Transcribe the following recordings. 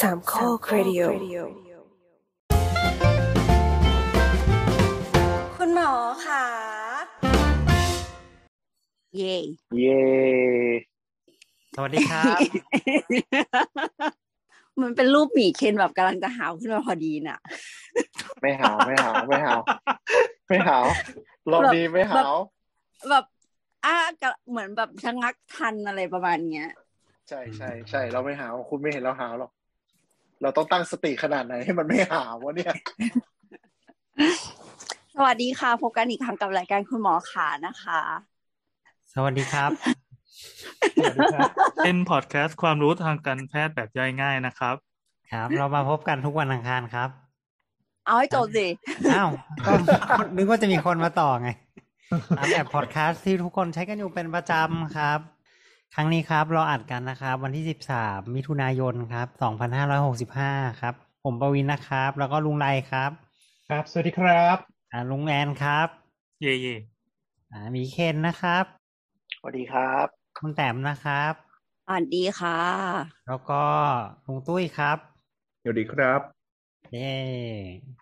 สามข้อครดิโอคุณหมอค่ะ เย่เย่สวัสดีครับ มันเป็นรูปหมีเคนแบบกำลังจะหาวขึ้นมาพอดีน่ะ ไม่หาวไม่หาวไม่หาวไม่หาวรอบนี้ไม่หาวแบบอ้ากะเหมือนแบบชะงักทันอะไรประมาณเนี้ย ใช่ใช่ใช่เราไม่หาวคุณไม่เห็นเราหาวหรอก เราต้องตั้งสติขนาดไหนให้มันไม่หาววะเนี่ย สวัสดีค่ะพบกันอีกครั้งกับรายการคุณหมอขานะคะ สวัสดีครับ เป็นพอดแคสต์ความรู้ทางการแพทย์แบบย่อยง่ายนะครับ ครับ เรามาพบกันทุกวันอังคารครับ เอาให้จบสิ อ้าวก็นึกว่าจะมีคนมาต่อไงตามแบบพอดแคสต์ที่ทุกคนใช้กันอยู่เป็นประจำครับ ครั้งนี้ครับ เราอัดกันนะครับ วันที่ 13 มิถุนายนครับ 2565 ครับ ผมประวินนะครับ แล้วก็ลุงไรครับ ครับ สวัสดีครับอ่าลุงแอนครับ เย่เย่อ่ามีเคนนะครับ สวัสดีครับ คุณแต้มนะครับอ่านดีค่ะ แล้วก็ลุงตุ้ยครับสวัสดีครับเย้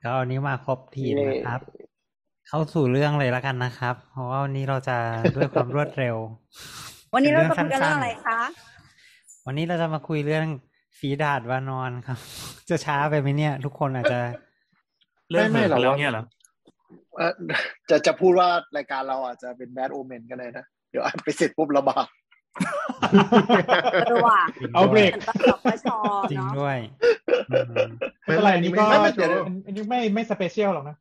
ก็วันนี้มาครบทีมเย้นะครับ เข้าสู่เรื่องเลยแล้วกันนะครับ เพราะว่าวันนี้เราจะด้วยความรวดเร็ว วันนี้เราจะเป็คุยกันนเรื่เรื่อองงสั้นๆอะไรคะ วันนี้เราจะมาคุยเรื่องฝีดาดวานอนครับ จะช้าไปไหมเนี่ย ทุกคนอาจจะเริ่มไม่เหินไม่ไปแล้วเราเนี่ยเหรอเอ่อจะจะพูดว่ารายการเราอาจจะเป็นแบดโอเมนกันเลยนะ เดี๋ยวอันไปเสร็จปุ๊บระบาดเออว่ะเอาเบรกเป็นแบบประชอจริงเนาะด้วยอืมไม่เป็นไรอันนี้ก็ไม่ไม่เดี๋ยวอันอันนี้ไม่ไม่สเปเชียลหรอกนะ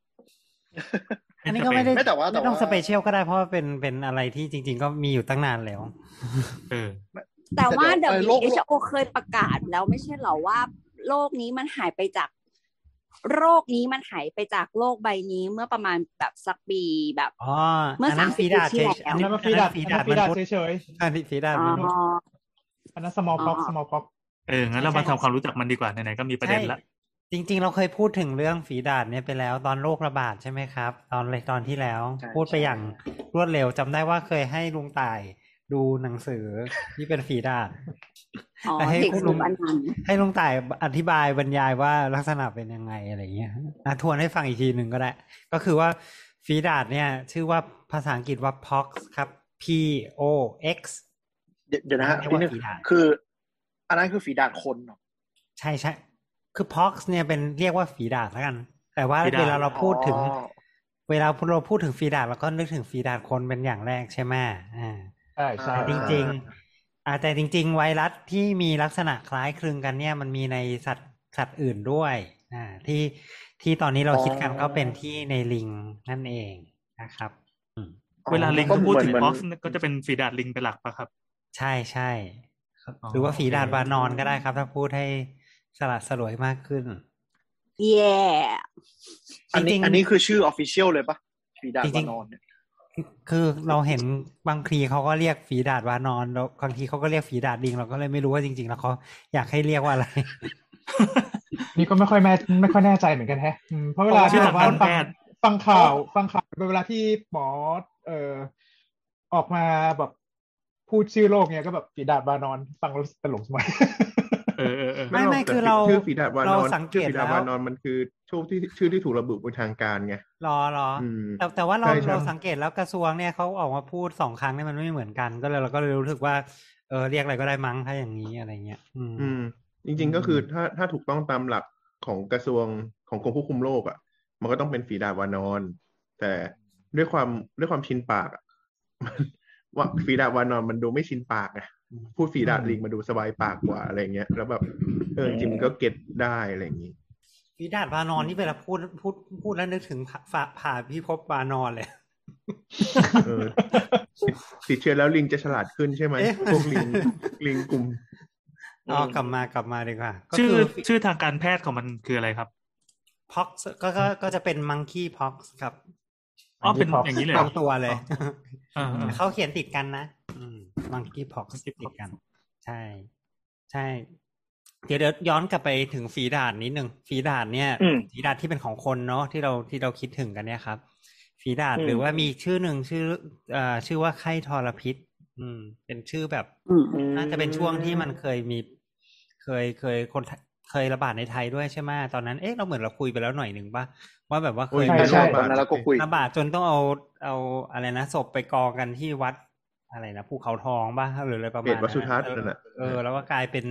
อันนี้ก็ไม่ได้ไม่แต่ว่าแต่ไม่ต้องว่าสเปเชียลก็ได้เพราะว่าเป็นเป็นอะไรที่จริง ๆ ก็มีอยู่ตั้งนานแล้วเออแต่ว่าแต่เดี๋ยวเออโรค WHO เคยประกาศแล้วไม่ใช่เหรอว่า โรคนี้มันหายไปจาก โรคนี้มันหายไปจากโลกใบนี้เมื่อประมาณแบบสักปีแบบอ๋อเมื่ออันนั้น30ฝีดาดปีเฉที่ยแล้วอันนี้อันนั้นอัฝีนดานั้ดนฝีอันนั้ดาดนฝีมันดาดพุธเฉยอันนี้ฝีดาดอ๋อมันพุธๆอันนั้น small pox อ๋อ small pox เอองั้นเรามาทำความรู้จักมันดีกว่าไหนๆก็มีประเด็นละใช่ จริง ๆ เราเคยพูดถึงเรื่องฝีดาดเนี่ยไปแล้วตอนโรคระบาดใช่ไหมครับ ตอนเลยตอนที่แล้วใช่พูดไปอย่างรวดเร็วจำได้ว่าเคยให้ลุงต่ายดูหนังสือที่เป็นฝีดาดอ๋อแต่ให้เด็กคุณสูลุบงอันนั้นให้ลุงต่ายอธิบายบรรยายว่าลักษณะเป็นยังไงอะไรเงี้ยอะทวนให้ฟังอีกทีหนึ่งก็ได้ ก็คือว่าฝีดาดเนี่ย ชื่อว่าภาษาอังกฤษว่า pox ครับ p o x เดี๋ยวเดี๋ยวนะฮะเรียกนิดว่านึงฝีดาษคือ อันนั้นคือฝีดาดคนเหรอใช่ใช่ คือ pox เนี่ยเป็นเรียกว่าฝีดาดแล้วกัน แต่ว่าฝีดาษเวลาเราพูดถึงอ๋อเวลาเราพูดถึงฝีดาดเราก็นึกถึงฝีดาดคนเป็นอย่างแรกใช่ไหมอ่าใช่ใช่แต่จริงๆอ่าแต่จริง ๆ ไวรัสที่มีลักษณะคล้ายคลึงกันเนี่ย มันมีในสัตว์สัตว์อื่นด้วยอ่าที่ที่ตอนนี้เราคิดกันก็เป็นที่ในลิงนั่นเองนะครับอืมเวลาลิงก็เขาพูดถึงเหมือนพ็อกก็จะเป็นฝีดาดลิงเป็นหลักปะครับ ใช่ใช่อ๋อหรือว่าฝีดาดวานอนก็ได้ครับ ถ้าพูดให้ สลัดสลวยมากขึ้น เย่อันจรินี้งๆอันนี้คือชื่อออฟฟิเชียลเลยปะฝีดาดจริวางๆนอนเนี่ยคือเราเห็นบางทีเขาก็เรียกฝีดาดวานอนแล้วบางทีเขาก็เรียกฝีดาดลิงเราก็เลยไม่รู้ว่าจริง ๆ แล้วเขาอยากให้เรียกว่าอะไร นี่ก็ไม่ค่อยแม่ไม่ค่อยแน่ใจเหมือนกันแฮะอืมเพราะเวลาชื่ที่อแบทางบว่าการฟัแพงทย์ฟังข่าวฟังข่าวเวลาที่หมอเอ่อออกมาแบบพูดชื่อโรคเนี่ยก็แบบฝีดาดวานอนฟังแล้วตลกสมัย ไม่หรกไม่แต่คือเราชื่อฝีดาดวานอนเราสังเกตชื่อฝีดาดแล้ววานอนมันคือชื่อที่ชื่อที่ถูกระบุเป็นทางการไงรอรออมแต่แต่ว่าเราใช่ใช่เราสังเกตแล้วกระทรวงเนี่ยเขาออกมาพูดสองครั้งเนี่ยมันไม่เหมือนกัน ก็เลยเราก็เลยรู้สึกว่าเออเรียกอะไรก็ได้มั้งถ้าอย่างนี้อะไรเงี้ย อืมอืมจริง ๆ ก็คือถ้าถ้าถูกต้องตามหลักของกระทรวงของกรมควบคุมโรคอะ มันก็ต้องเป็นฝีดาดวานอน แต่ด้วยความด้วยความชินปากอะมันว่าฝีดาดวานอนมันดูไม่ชินปากไง พูดฝีดาดลิงมันดูสบายปากกว่าอะไรเงี้ยแล้วแบบเออจริงๆมันก็เก็ตได้อะไรอย่างงี้ฝีดาดวานอนนี่เวลาพูดพูดพูดแล้วนึกถึงผ่าผ่าผ่าพิภพวานอนเลยเออติดติดเชื้อแล้วลิงจะฉลาดขึ้นใช่ไหมเอ๊ะพวกลิงลิงกลุ่มอ๋อกลับมากลับมาดีกว่าก็ชื่อคือชื่อทางการแพทย์ของมันคืออะไรครับพ็อกก็ก็ก็จะเป็นมังคีพ็อกครับอ๋อเป็นอย่างนี้เลยเหรทั้องตัวเลยอ่าอ่าเขาเขียนติดกันนะ มังคีพ็อกติดกัน ใช่ ใช่ เดี๋ยวเดี๋ยวย้อนกลับไปถึงฝีดาดนิดหนึ่งฝีดาดเนี่ยอืมฝีดาดที่เป็นของคนเนาะที่เราที่เราคิดถึงกันเนี่ยครับฝีดาดอืมหรือว่ามีชื่อหนึ่งชื่อเอ่อชื่อว่าไข้ทรพิษ อืม เป็นชื่อแบบอืมน่าจะเป็นช่วงที่มันเคยมี เคยเคยคนเคยระบาดในไทยด้วยใช่ไหมตอนนั้นเอ๊ะเราเหมือนเราคุยไปแล้วหน่อยหนึ่งป่ะว่าแบบว่าเคโอ้ยยใช่ไม่ใช่ระตบาอนดนั้นเราก็คุยระบาดจนต้องเอาเอาอะไรนะศพไปกองกันที่วัด อะไรนะภูเขาทองป่ะหรืออะไรประมาณเขตวัดสุทัศน์เออนั่นน่ะเออแล้วก็กลายเป็น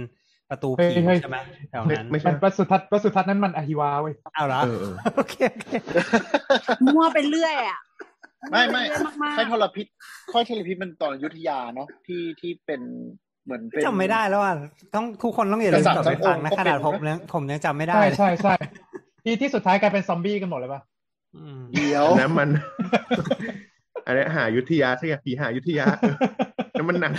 ประตูเฮ้ยผีเฮ้ยใช่ไหมแถวไม่นั้นไม่ใช่มันประสุทัศน์ประสุทัศน์นั้นมันอหิวาเว้ยเอาเหรอเออเออโอเคโอเคมั่วไปเรื่อยอะไม่ไม่วปเรื่อยมากค่ายทรพิษค่ายทรพิษมันตอนอยุธยาเนาะที่ที่เป็นเหมือนเป็นจำไม่ได้แล้วอะต้องทุกคนต้องอย่าลืมกษัตริย์กลับไปฟังนะทั้งองค์ขนาดก็ผเป็นมยังผมยังจำไม่ได้ใช่เลยใช่ใช่ที่ที่สุดท้ายกลายเป็นซอมบี้กันหมดเลยปะอืมเดี๋ยวอันนั้นมัน อันนี้หายุทธยาใช่ไหมผีหายุทธยาเออแล้วมันหนัง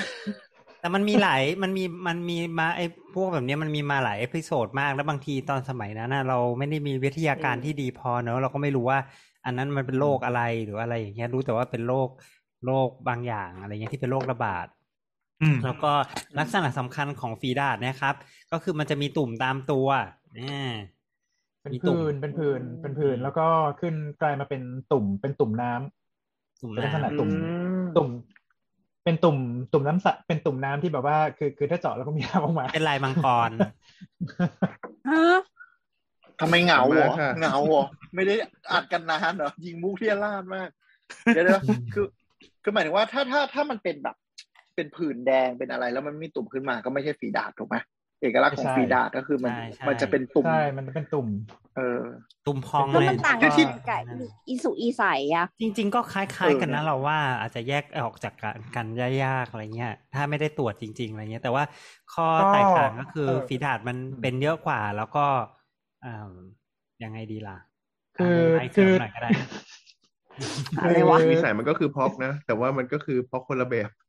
แต่มันมีหลายมันมีมันมีมาไอ้พวกแบบเนี้ยมันมีมาหลายเอพิโซดมากแล้วบางทีตอนสมัยนั้นน่ะเราไม่ได้มีวิทยาการที่ดีพอเนอะเราก็ไม่รู้ว่า อันนั้นมันเป็นโรคอะไรหรืออะไรอย่างเงี้ยรู้แต่ว่าเป็นโรคโรคบางอย่างอะไรเงี้ยที่เป็นโรคระบาดอืมแล้วก็ลักษณะสำคัญของฟีดาดเนะครับ ก็คือมันจะมีตุ่มตามตัวอ่าเป็นมีตุ่มผื่นเป็นผื่นเป็นผื่นแล้วก็ขึ้นกลายมาเป็นตุ่มเป็นตุ่มน้ำ ตุ่มเป็นลักษณะน้ำตุ่มตุ่ม เป็นตุ่ม ตุ่มน้ำสะเป็นตุ่มน้ำที่แบบว่า คือคือถ้าเจาะแล้วก็มีน้ำออกมา เป็นลายมังกรๆฮะทำไมเหงาเหรอขอบคุณมากค่ะเหงาเหรอไม่ได้อัดกันนานเหรอยิงมุกเที่ยล่านมากเดี๋ยวเดี๋ยวคือคือหมายถึงว่าถ้าถ้าถ้ามันเป็นแบบ เป็นผื่นแดงเป็นอะไรแล้วมันมีตุ่มขึ้นมาก็ไม่ใช่ฝีดาดถูกไหม เอกลักษณ์ของใช่ฝีดาดก็คือมันใช่ใช่มันจะเป็นตุ่มใช่ มันเป็นตุ่ม เออ ตุ่มพองแล้วเลยมันต่างที่ที่กันกับอีสุอีใสอะจริง ๆ ก็คล้าย ๆ กันนะเออเราว่าอาจจะแยกออกจากกันกันยากๆอะไรเงี้ย ถ้าไม่ได้ตรวจจริง ๆอะไรเงี้ย แต่ว่าข้อก็แตกต่างก็คือเออฝีดาดมันเป็นเยอะกว่า แล้วก็อ่ายังไงดีล่ะ คือไอคือหน่อยก็ได้อะไรวะวิสัยมันก็คือพอกนะ แต่ว่ามันก็คือพอกคนละแบบเออ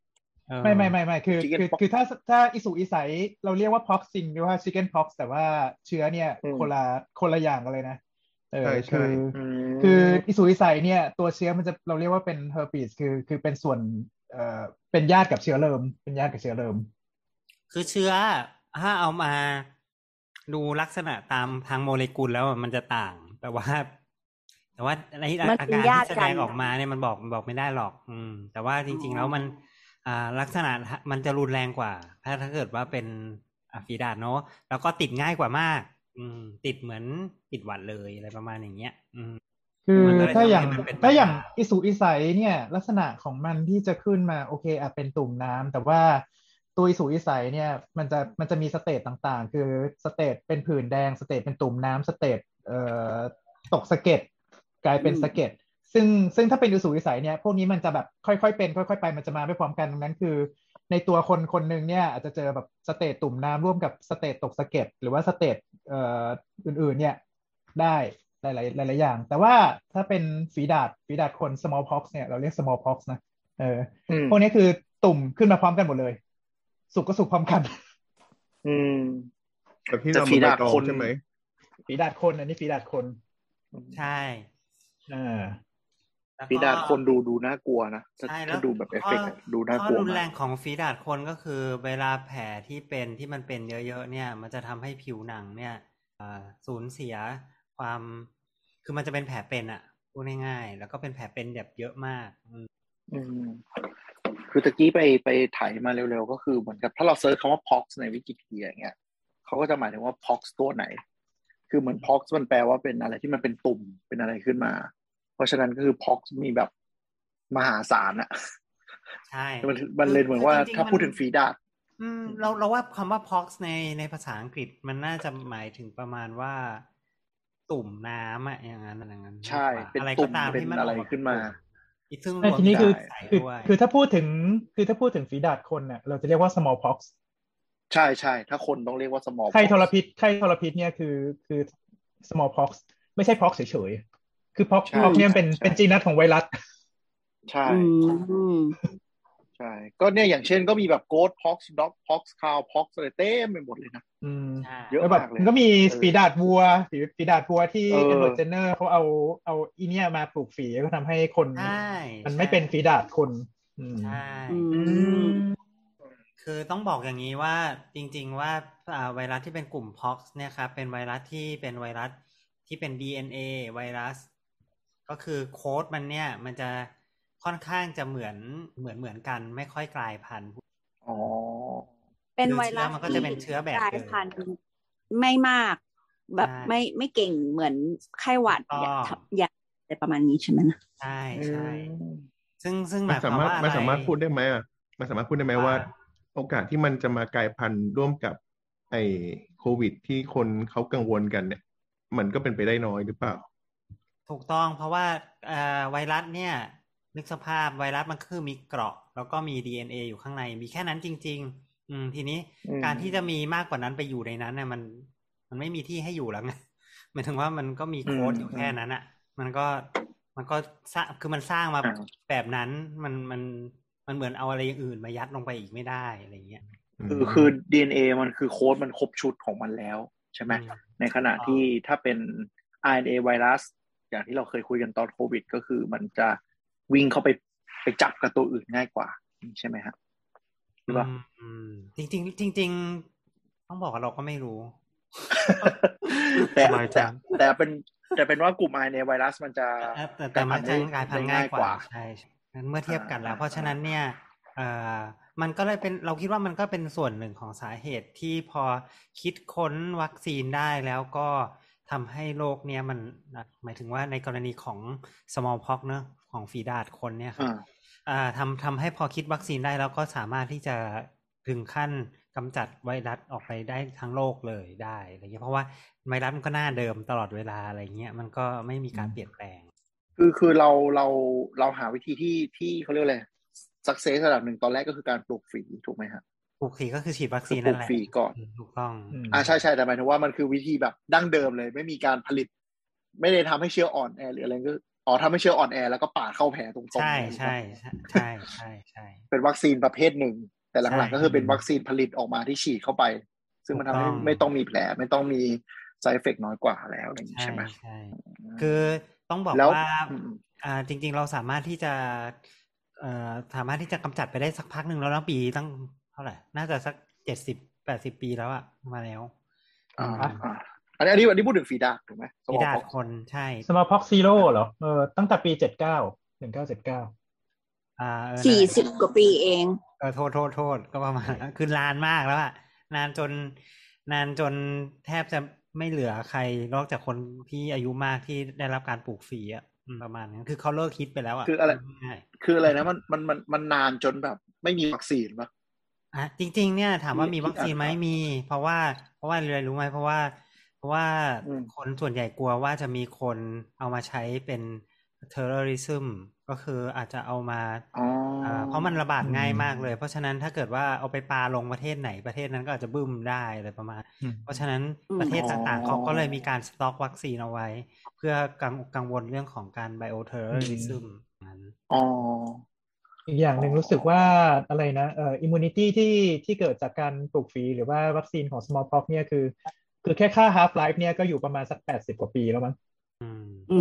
ไม่ไม่ไม่ไม่คือ Chicken คือคือถ้าถ้าอิสุอิสัยเราเรียกว่า pox จริงหรือว่า chicken pox แต่ว่าเชื้อเนี่ยคนละคนละอย่างกันเลยนะเออคือคืออิสุอิสัยเนี่ยตัวเชื้อมันจะเราเรียกว่าเป็น herpes คือคือเป็นส่วนเอ่อเป็นญาติกับเชื้อเริมเป็นญาติกับเชื้อเริม คือเชื้อถ้าเอามาดูลักษณะตามทางโมเลกุลแล้วมันจะต่าง แต่ว่า แต่ว่าในอาการที่แสดงออกมาเนี่ยมันบอกมันบอกไม่ได้หรอก อืม แต่ว่าจริง ๆ แล้วมัน อ่าลักษณะมันจะรุนแรงกว่า ถ้าถ้าเกิดว่าเป็นอะฟีดาดเนาะแล้วก็ติดง่ายกว่ามาก อืม ติดเหมือนติดหวัดเลยอะไรประมาณอย่างเงี้ย อืมคือมันก็เลยถ้าอย่างทำให้มันเป็นปัญหาถ้าอย่างอีสุกอีใสเนี่ย ลักษณะของมันที่จะขึ้นมาโอเคอาจเป็นตุ่มน้ำแต่ว่าตัวอีสุกอีใสเนี่ยมันจะมันจะมี stage ต่างๆ คือ stage เป็นผื่นแดง stage เป็นตุ่มน้ำ stage เอ่อตกสะเก็ดกลายเป็นอืมสะเก็ด ซึ่งซึ่งถ้าเป็นอีสุกอีใสเนี่ยพวกนี้มันจะแบบค่อยๆเป็น ค่อย ๆ ไปมันจะมาไม่พร้อมกันดังนั้นคือ ในตัวคนคนหนึ่งเนี่ยอาจจะเจอแบบ stage ตุ่มน้ำร่วมกับ stage ตกสะเก็ดหรือว่า stageเอ่ออื่นๆ เนี่ยได้หลายๆหลายๆอย่าง แต่ว่าถ้าเป็นฝีดาดฝีดาดคน smallpox เนี่ยเราเรียก smallpox นะเอออืมพวกนี้คือตุ่มขึ้นมาพร้อมกันหมดเลย สุกก็สุกพร้อมกัน อืมแบบที่แต่เราฝีมาดาดใบตองคนใช่ไหมฝีดาดคนอันนี้ฝีดาดคน ใช่อ่า แล้วก็ฝีดาดคนดูดูน่ากลัวนะถ้าใช่แล้ถ้าวดูแบบเอฟเฟกต์อะข้อดูน่ากข้ลัอวรุนแรมากงของฝีดาดคนก็คือ เวลาแผลที่เป็นที่มันเป็นเยอะๆเนี่ย มันจะทำให้ผิวหนังเนี่ยอ่าสูญเสียความคือมันจะเป็นแผลเป็นอะพูดง่ายๆแล้วก็เป็นแผลเป็นแบบเยอะมาก อืมอืมคือตะกี้ไปไปถ่ายมาเร็วๆ ก็คือเหมือนกับถ้าเราเซิร์ชคำว่า pox ในวิกิพีเดียอย่างเงี้ยเขาก็จะหมายถึงว่า pox ตัวไหน คือเหมือน pox มันแปลว่าเป็นอะไรที่มันเป็นตุ่มเป็นอะไรขึ้นมา เพราะฉะนั้นก็คือ pox มีแบบมหาศาลอะใช่มันมันเลยเหมือนว่าจริงๆถ้าพูดถึงฝีดาดอืมเราเราว่าคำว่า pox ในในภาษาอังกฤษมันน่าจะหมายถึงประมาณว่า ตุ่มน้ำอะอย่างนั้นอย่างนั้นใช่มากกว่าเป็นอะไรตุ่ก็มตามเป็นที่มันอะไรกมาขึ้นมาอีกซึ่งแต่รวมทีนี้คือใส่คือด้วยคือถ้าพูดถึงคือถ้าพูดถึงฝีดาดคนเนี่ยเราจะเรียกว่า smallpox ใช่ใช่ถ้าคนต้องเรียกว่า small ไข้ pox ทรพิษไข้ทรพิษเนี่ยคือคือ smallpox ไม่ใช่ pox เฉยๆ คือ pox ใช่ pox เนี่ยเป็นใช่เป็น genus ของไวรัส ใช่อืมใช่ ก็เนี่ยอย่างเช่นก็มีแบบ goat pox dog pox cow pox อะไรเต็มไปหมดเลยนะอืมใช่เยอะแล้วแบบมากเลยมันก็มีเออฝีดาษวัวฝีฝีดาษวัวที่เออเอ็ดเวิร์ดเจนเนอร์เขาเอาเอาอีเนี่ยมาปลูกฝีก็ทำให้คนใช่มันไม่เป็นฝีดาษคนอืมใช่อืมคือต้องบอกอย่างนี้ว่าจริง ๆ ว่าอ่าไวรัสที่เป็นกลุ่ม pox เนี่ยครับเป็นไวรัสที่เป็นไวรัสที่เป็น DNA ไวรัส ก็คือโค้ดมันเนี่ยมันจะค่อนข้างจะเหมือนเหมือนเหมือนกัน ไม่ค่อยกลายพันธุ์อ๋อเป็นไวรัสคือเชื้อมันก็จะเป็นเชื้อแบบกลายเดิมพันธุ์ไม่มาก แบบใช่ไม่ไม่เก่งเหมือนไข้หวัดอ๋ออย่าทำอย่าอะไรประมาณนี้ใช่ไหมนะใช่ใช่ซึ่งซึ่งหมัมานยควาสามมารถว่าอะไรมันสามารถพูดได้ไหมอะมันสามารถพูดได้ไหมว่าว่า โอกาสที่มันจะมากลายพันธุ์ร่วมกับไอ้โควิดที่คนเขากังวลกันเนี่ย มันก็เป็นไปได้น้อยหรือเปล่า ถูกต้องเพราะว่าเอ่อไวรัสเนี่ยนึกสภาพไวรัสมันคือมีเกราะ แล้วก็มี DNA อยู่ข้างใน มีแค่นั้นจริง ๆ อืมทีนี้อืมการที่จะมีมากกว่านั้นไปอยู่ในนั้นเนี่ยมัน มันไม่มีที่ให้อยู่แล้วไงหมายถึงว่ามันก็มีโค้ดอยู่แค่นั้นอะ มันก็มันก็สร้างคือมันสร้างมาอ่าแบบนั้นมันมันมันเหมือนเอาอะไรอย่างอื่นมายัดลงไปอีกไม่ได้อะไรเงี้ยคือคือ DNA มันคือโค้ดมันครบชุดของมันแล้ว ใช่ไหมอืมในขณะที่ถ้าเป็น RNA ไวรัส อย่างที่เราเคยคุยกันตอนโควิด ก็คือมันจะวิ่งเข้าไปไปจับกับตัวอื่นง่ายกว่า ใช่ไหมครับหรือเปล่าอืมอืมจริงๆจริงๆต้องบอกว่าเราก็ไม่รู้ แต่สบายจัแต่งแต่เป็นแต่เป็นว่ากลุ่ม RNA ไวรัสมันจะแต่แต่แต่มันจะกลายพันธุ์ง่ายกว่าได้ใช่เมื่อเทียบกันแล้วอ่าเพราะฉะนั้นเนี่ยเอ่อมันก็เลยเป็นเราคิดว่ามันก็เป็นส่วนหนึ่งของสาเหตุที่พอคิดค้นวัคซีนได้แล้วก็ ทำให้โรคเนี่ยมันหมายถึงว่าในกรณีของ smallpox เนอะของฝีดาดคนเนี่ยครับอ่าอ่าทำทำให้พอคิดวัคซีนได้แล้วก็สามารถที่จะถึงขั้นกำจัดไวรัสออกไปได้ทั้งโลกเลยได้อะไรเงี้ยเพราะว่าไวรัสมันก็หน้าเดิมตลอดเวลาอะไรเงี้ยมันก็ไม่มีการเปลี่ยนแปลง คือคือเราเราเราหาวิธีที่ที่เขาเรียกอะไรสักเซสระดับหนึ่งตอนแรกก็คือการปลูกฝีถูกไหมฮะ ปลูกฝีก็คือฉีดวัคคืซีอนปลูนั่นกแหละฝีก่อนอืมถูกต้องอืมอ่าใช่ใช่แต่หมายถึงว่ามันคือวิธีแบบดั้งเดิมเลย ไม่มีการผลิต ไม่ได้ทำให้เชื้ออ่อนแอหรืออะไรก็อ๋อทำให้เชื้ออ่อนแอแล้วก็ปาดเข้าแผลตรงๆใช่เลยใช่ใช่ใช่ใช่ใช่เป็นวัคซีนประเภทหนึ่ง แต่หลังใช่ๆก็คือเป็นวัคซีนผลิตออกมาที่ฉีดเข้าไป ซึ่งมันทำให้ถูกต้องไม่ต้องมีแผล ไม่ต้องมี side effect น้อยกว่าแล้วอะไรอย่างนี้ใช่ใช่ไหมใช่คือต้องบอกแล้วว่าอืมอ่าจริง ๆ เราสามารถที่จะเอ่อสามารถที่จะกำจัดไปได้สักพักหนึ่งแล้วนะปีตั้งเท่าไหร่ น่าจะสักเจ็ดสิบแปดสิบปีแล้วอะมาแล้วอ่าอืมอ่าอันนี้อันนี้อันนี้พูดถึงฝีดาดถูกไหมฝีดาด smallpox คนใช่ smallpox zero เหรอเออตั้งแต่ปีเจ็ดเก้าหนึ่งเก้าเจ็ดเก้าอ่าเออสี่นั่นแหละสิบกว่าปีเองเออโทษโทษโทษก็ประมาณนั้นคือนานมากแล้วอะนานจน นานจนแทบจะไม่เหลือใครนอกจากคนที่อายุมากที่ได้รับการปลูกฝีอะอืมประมาณนั้นคือเขาเลิกคิดไปแล้วอะคืออะไรง่ายคืออะไรนะมันมันมันมันนานจนแบบ ไม่มีวัคซีนปะ อะจริง ๆ เนี่ย ถามว่าที่มีวัคซีนไหมที่อ่านมี เพราะว่าเพราะว่าอะไรรู้ไหมเพราะว่า เพราะว่าอืมคนส่วนใหญ่กลัวว่าจะมีคนเอามาใช้เป็น terrorism ก็คืออาจจะเอามาอ๋อออ่าเพราะมันระบาดง่ายอืมมากเลย เพราะฉะนั้นถ้าเกิดว่าเอาไปปาลงประเทศไหนประเทศนั้นก็อาจจะบึ้มได้อะไรประมาณอืมเพราะฉะนั้นอืมประเทศอ๋อต่างๆเขาก็เลยมีการสต็อกวัคซีนเอาไว้ เพื่อกังกังวลเรื่องของการ bioterrorism นั้นอ๋ออี กอย่างหนึ่งรู้สึกว่าอะไรนะเอ่อ immunity ที่ที่เกิดจากการปลูกฝีหรือว่าวัคซีนของ smallpox เนี่ยคือ คือแค่ค่า half life เนี่ยก็อยู่ประมาณสักแปดสิบกว่าปีแล้วมั้งอืมอื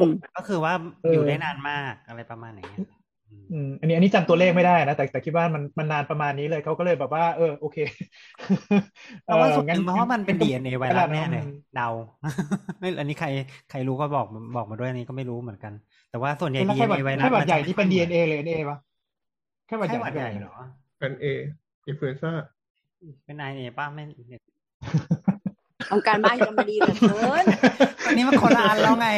มก็คือว่าเออออยู่ได้นานมากอะไรประมาณอย่างเงี้ยอืมอืมอันนี้อันนี้จำตัวเลขไม่ได้นะแต่แต่คิดว่ามันมันนานประมาณนี้เลยเขาก็เลยแบบว่า เออโอเคเพราะว่าส่วนหงั้นึ่งเพราะว่ามันเป็นก็ DNA ไวรัสแน่เลยอืมเดาไม่อันนี้ใครใครรู้ก็บอกบอกมาด้วยอันนี้ก็ไม่รู้เหมือนกัน แต่ว่าส่วนใหญ่แล้วไข้หวัด DNA ไวรัสไข้หวัดมัใหญ่จะนี่เป็นไม่ค่อย DNA หรือ NA วะไข้หวัดใหไข้ญ่หวัดใหญ่เหรอเป็นเออินฟลูเอนซ่าเป็น RNA ป่ะไม่ทำการบ้านกันมาดีเหลือเกินอันนี้มันคนละอันแล้วไง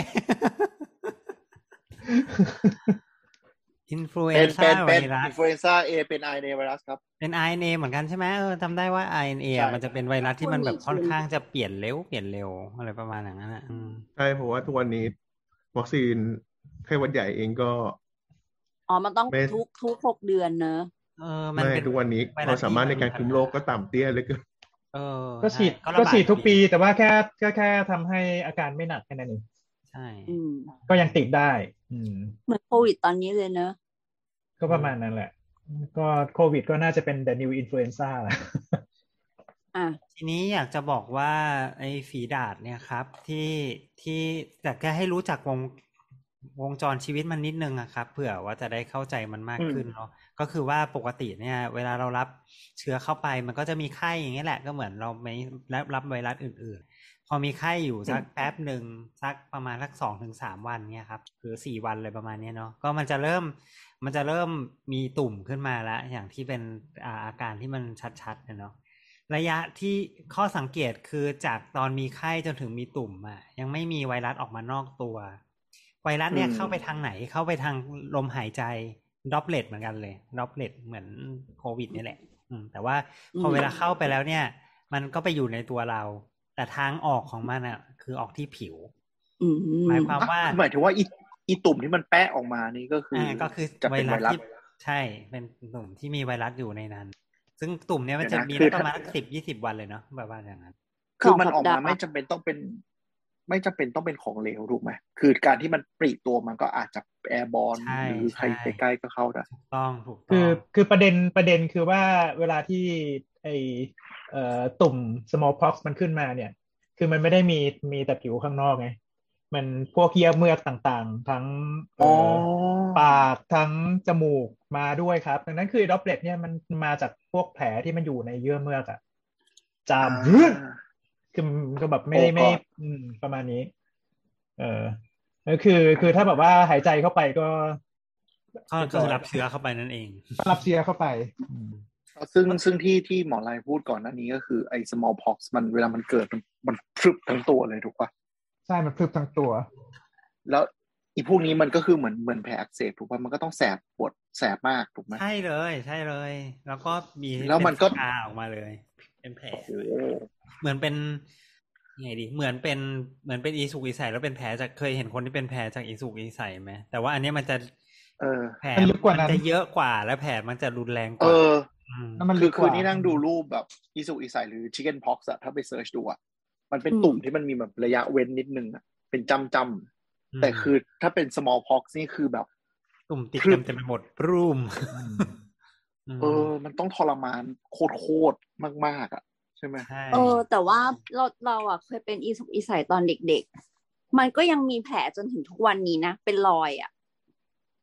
อินฟลูเอเป็นนซ่าเป็นไวเป็นรัสอินฟลูเอนซ่าเอเป็นไอในไวรัสครับ เป็น RNA เหมือนกันใช่ไหมเออจำได้ว่า RNA ใช่อะมันจะเป็นไวรัสที่มันแบบค่อนข้างจะเปลี่ยนเร็วเปลี่ยนเร็วอะไรประมาณอย่างนั้นอะอืมใช่เพราะว่าทุกวันนี้ วัคซีน ไข้หวัดใหญ่เองก็อ๋อมันต้องไม่ทุกทุกหกเดือนเนอะเออมันไม่เป็นทุกวันนี้ไวรัสความสามารถในที่การคุมโรคก็ต่ำเตี้ยเหลยก็เออ ก็ฉีดใช่ระก็บาฉีดทุกปีดีแต่ว่าแค่ก็แค่ทำให้อาการไม่หนักแค่นั้นเองใช่อืมก็ยังติดได้ อืมเหมือนโควิดตอนนี้เลยเนอะก็ประมาณนั้นแหละ ก็โควิดก็น่าจะเป็น the new influenza แหละอะทีนี้อยากจะบอกว่าไอ้ฝีดาดเนี่ยครับ ที่ที่แต่แค่ให้รู้จักวง วงจรชีวิตมันนิดนึงอะครับ เผื่อว่าจะได้เข้าใจมันมากอืมขึ้นเนาะก็คือว่าปกติเนี่ย เวลาเรารับเชื้อเข้าไป มันก็จะมีไข้อย่างเงี้ยแหละ ก็เหมือนเราไม่รับรับไวรัสอื่น ๆ พอมีไข้อยู่สักแป๊บหนึ่งสักประมาณสักสองถึงสามวันเนี่ยครับหรือสี่วันเลยประมาณเนี้ยเนาะก็มันจะเริ่ม มันจะเริ่มมีตุ่มขึ้นมาแล้วอย่างที่เป็นอาอาการที่มันชัดๆเนี่ยเนาะระยะที่ข้อสังเกตคือจากตอนมีไข้จนถึงมีตุ่มอะยังไม่มีไวรัสออกมานอกตัว ไวรัสเนี่ยอืมเข้าไปทางไหนเข้าไปทางลมหายใจดอปเลตเหมือนกันเลยดอปเลตเหมือนโควิดนี่แหละ อืม แต่ว่าพอเวลาเข้าไปแล้วเนี่ย มันก็ไปอยู่ในตัวเรา แต่ทางออกของมันอะ คือออกที่ผิวอืมหมายความว่าอะหมายถึงว่าอีอีตุ่มที่มันแปะออกมานี่ก็คืออ่าอก็คือจะไวเป็นรัไวสรัสที่ใช่ เป็นตุ่มที่มีไวรัสอยู่ในนั้น ซึ่งตุ่มเนี่ยมันเดี๋จะยวนะมีคือได้ประมาณถ้าสิบยี่สิบวันเลยเนาะแบบว่าอย่างนั้น คือมันสองออกสัปดามาห์ไม่จำเป็นต้องเป็น ไม่จำเป็นต้องเป็นของเหลวถูกไหมคือการที่มันปริตัวมันก็อาจจะแอร์บอลใช่หรือใครใช่ใกล้ๆก็เข้าได้ถูกต้องถูกต้คือองคือประเด็นประเด็นคือว่าเวลาที่ไอเอ่อตุ่ม smallpox มันขึ้นมาเนี่ย คือมันไม่ได้มีมีแต่ผิวข้างนอกไง มันพวกเยื่อเมือกต่างๆ ทั้งเอ่ออปากทั้งจมูกมาด้วยครับ ดังนั้นคือดอปเลตเนี่ยมันมาจากพวกแผลที่มันอยู่ในเยื่อเมือกอะจามอ่า คือมันก็แบบไม่ได้โอ้ไม่ God อืมประมาณนี้ เออก็คือคือถ้าแบบว่าหายใจเข้าไปก็ก็ก็คือรับเชื้อเข้าไปนั่นเองก็รับเชื้อเข้าไปอืมซึ่งซึ่งที่ที่หมอไลพูดก่อนหน้านี้ก็คือไอ้ smallpox มันเวลามันเกิดมันมันพรึบทั้งตัวเลยถูกปะใช่มันพลึบทั้งตัว แล้วอีพวกนี้มันก็คือเหมือนเหมือนแผลอักเสบถูกปะมันก็ต้องแสบปวดแสบมากถูกไหมใช่เลย ใช่เลย แล้วก็มีแล้วมันก็เป็สาออกมาเลย เป็นแผลโอ้โห เหมือนเป็นยังไงดี เหมือนเป็นเหมือนเป็นอีสุกอีใสแล้วเป็นแผลจากเคยเห็นคนที่เป็นแผลจากอีสุกอีใสไหมแต่ว่าอันเนี้ยมันจะเออแผลมันลึกกว่านั้นจะเยอะกว่าและแผลมันจะรุนแรงกเอว่าอมแล้วมันคือลึกกคืว่าอนี่นั่งดูรูปแบบอีสุกอีใสหรือ chicken pox อะถ้าไปเซิร์ชดูอะมันเป็นอืมตุ่มที่มันมีแบบระยะเว้นนิดนึงอะเป็นจำจำแต่คือถ้าเป็น small pox นี่คือแบบ ตุ่มติดพรึเต็บมเต็มไปหมดปรุมเออ มันต้องทรมานโคตรๆมากๆอะ ใช่ไหมใช่เออ แต่ว่าเราเราอะเคยเป็นอีสุกอีใสตอนเด็ก ๆ มันก็ยังมีแผลจนถึงทุกวันนี้นะ เป็นรอยอะ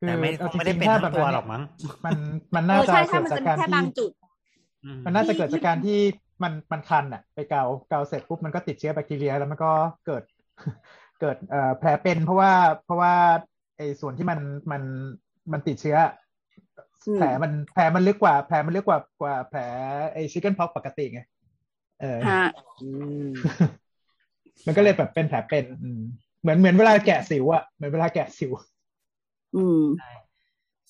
แต่ไม่คือคงไม่ได้เป็นอาทั้งตัวจริๆหรอกมั้งมันมันเอน่าอจะใช่ใช่เกิดมันจากจะมีการแค่ที่บางจุดอืมมันน่าจะเกิดจากการที่มันมันคันอะ ไปเกาเกาเสร็จปุ๊บมันก็ติดเชื้อแบคทีเรีย แล้วมันก็เกิดเกิดเอ่อแผลเป็นเพราะว่าเพราะว่าไอ้ส่วนที่มันมันมันติดเชื้ออมแผลมันแผลมันลึกกว่า แผลมันลึกกว่ากว่าแผลไอ้ชิคเก้นพ็อกปกติไง เออฮะอืมมันก็เลยแบบเป็นแผลเป็นอืมเหมือนเหมือนเวลาแกะสิวอะเหมือนเวลาแกะสิว อืมใช่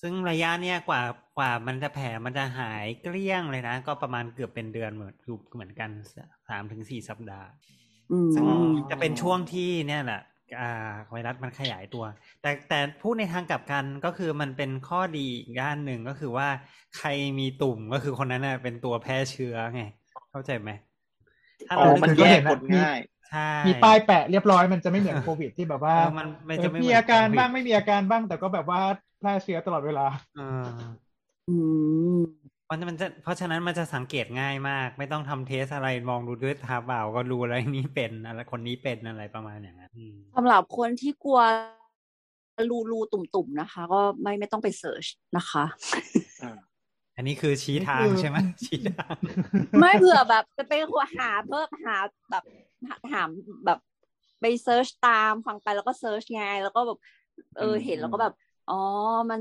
ซึ่งระยะเนี้ยกว่ากว่ามันจะแผลมันจะหายเกลี้ยงเลยนะ ก็ประมาณเกือบเป็นเดือนเหมือนเหมือนกันสามถึงสี่สัปดาห์อืมซึ่งจะเป็นช่วงที่เนี่ยแหละอ่าไวรัสมันขยายตัว แต่แต่พูดในทางกลับกันก็คือมันเป็นข้อดีอีกด้านหนึ่งก็คือว่าใครมีตุ่มก็คือคนนั้นน่ะเป็นตัวแพร่เชื้อไง เข้าใจไหม ถ้าอ๋อเรามันคือแยก็เห็กนคอะนง่ายใช่มีป้ายแปะเรียบร้อยมันจะไม่เหมือนโควิดที่แบบว่าเออมันมันจะไม่เออเหมีมือนอาการโควิดบ้างไม่มีอาการบ้าง แต่ก็แบบว่าแพร่เชื้อตลอดเวลาเอออืมมันมันจะเพราะฉะนั้นมันจะสังเกตง่ายมาก ไม่ต้องทำ test อะไรมองดูด้วยตาเปล่าก็รู้อะไรนี้เป็นอะไรคนนี้เป็นอะไรประมาณอย่างนั้นอืมสำหรับคนที่กลัวรูรูตุ่มๆนะคะ ก็ไม่ไม่ต้องไป search นะคะ อันนี้คือชี้ทางนี่คือใช่ไหมชี้ทางไม่เผื่อแบบจะไปหาเพิ่มหาแบบหาถามแบบไป search ตามฟังไปแล้วก็ search ไงแล้วก็แบบเอออืมเห็นแล้วก็แบบ อ๋อมัน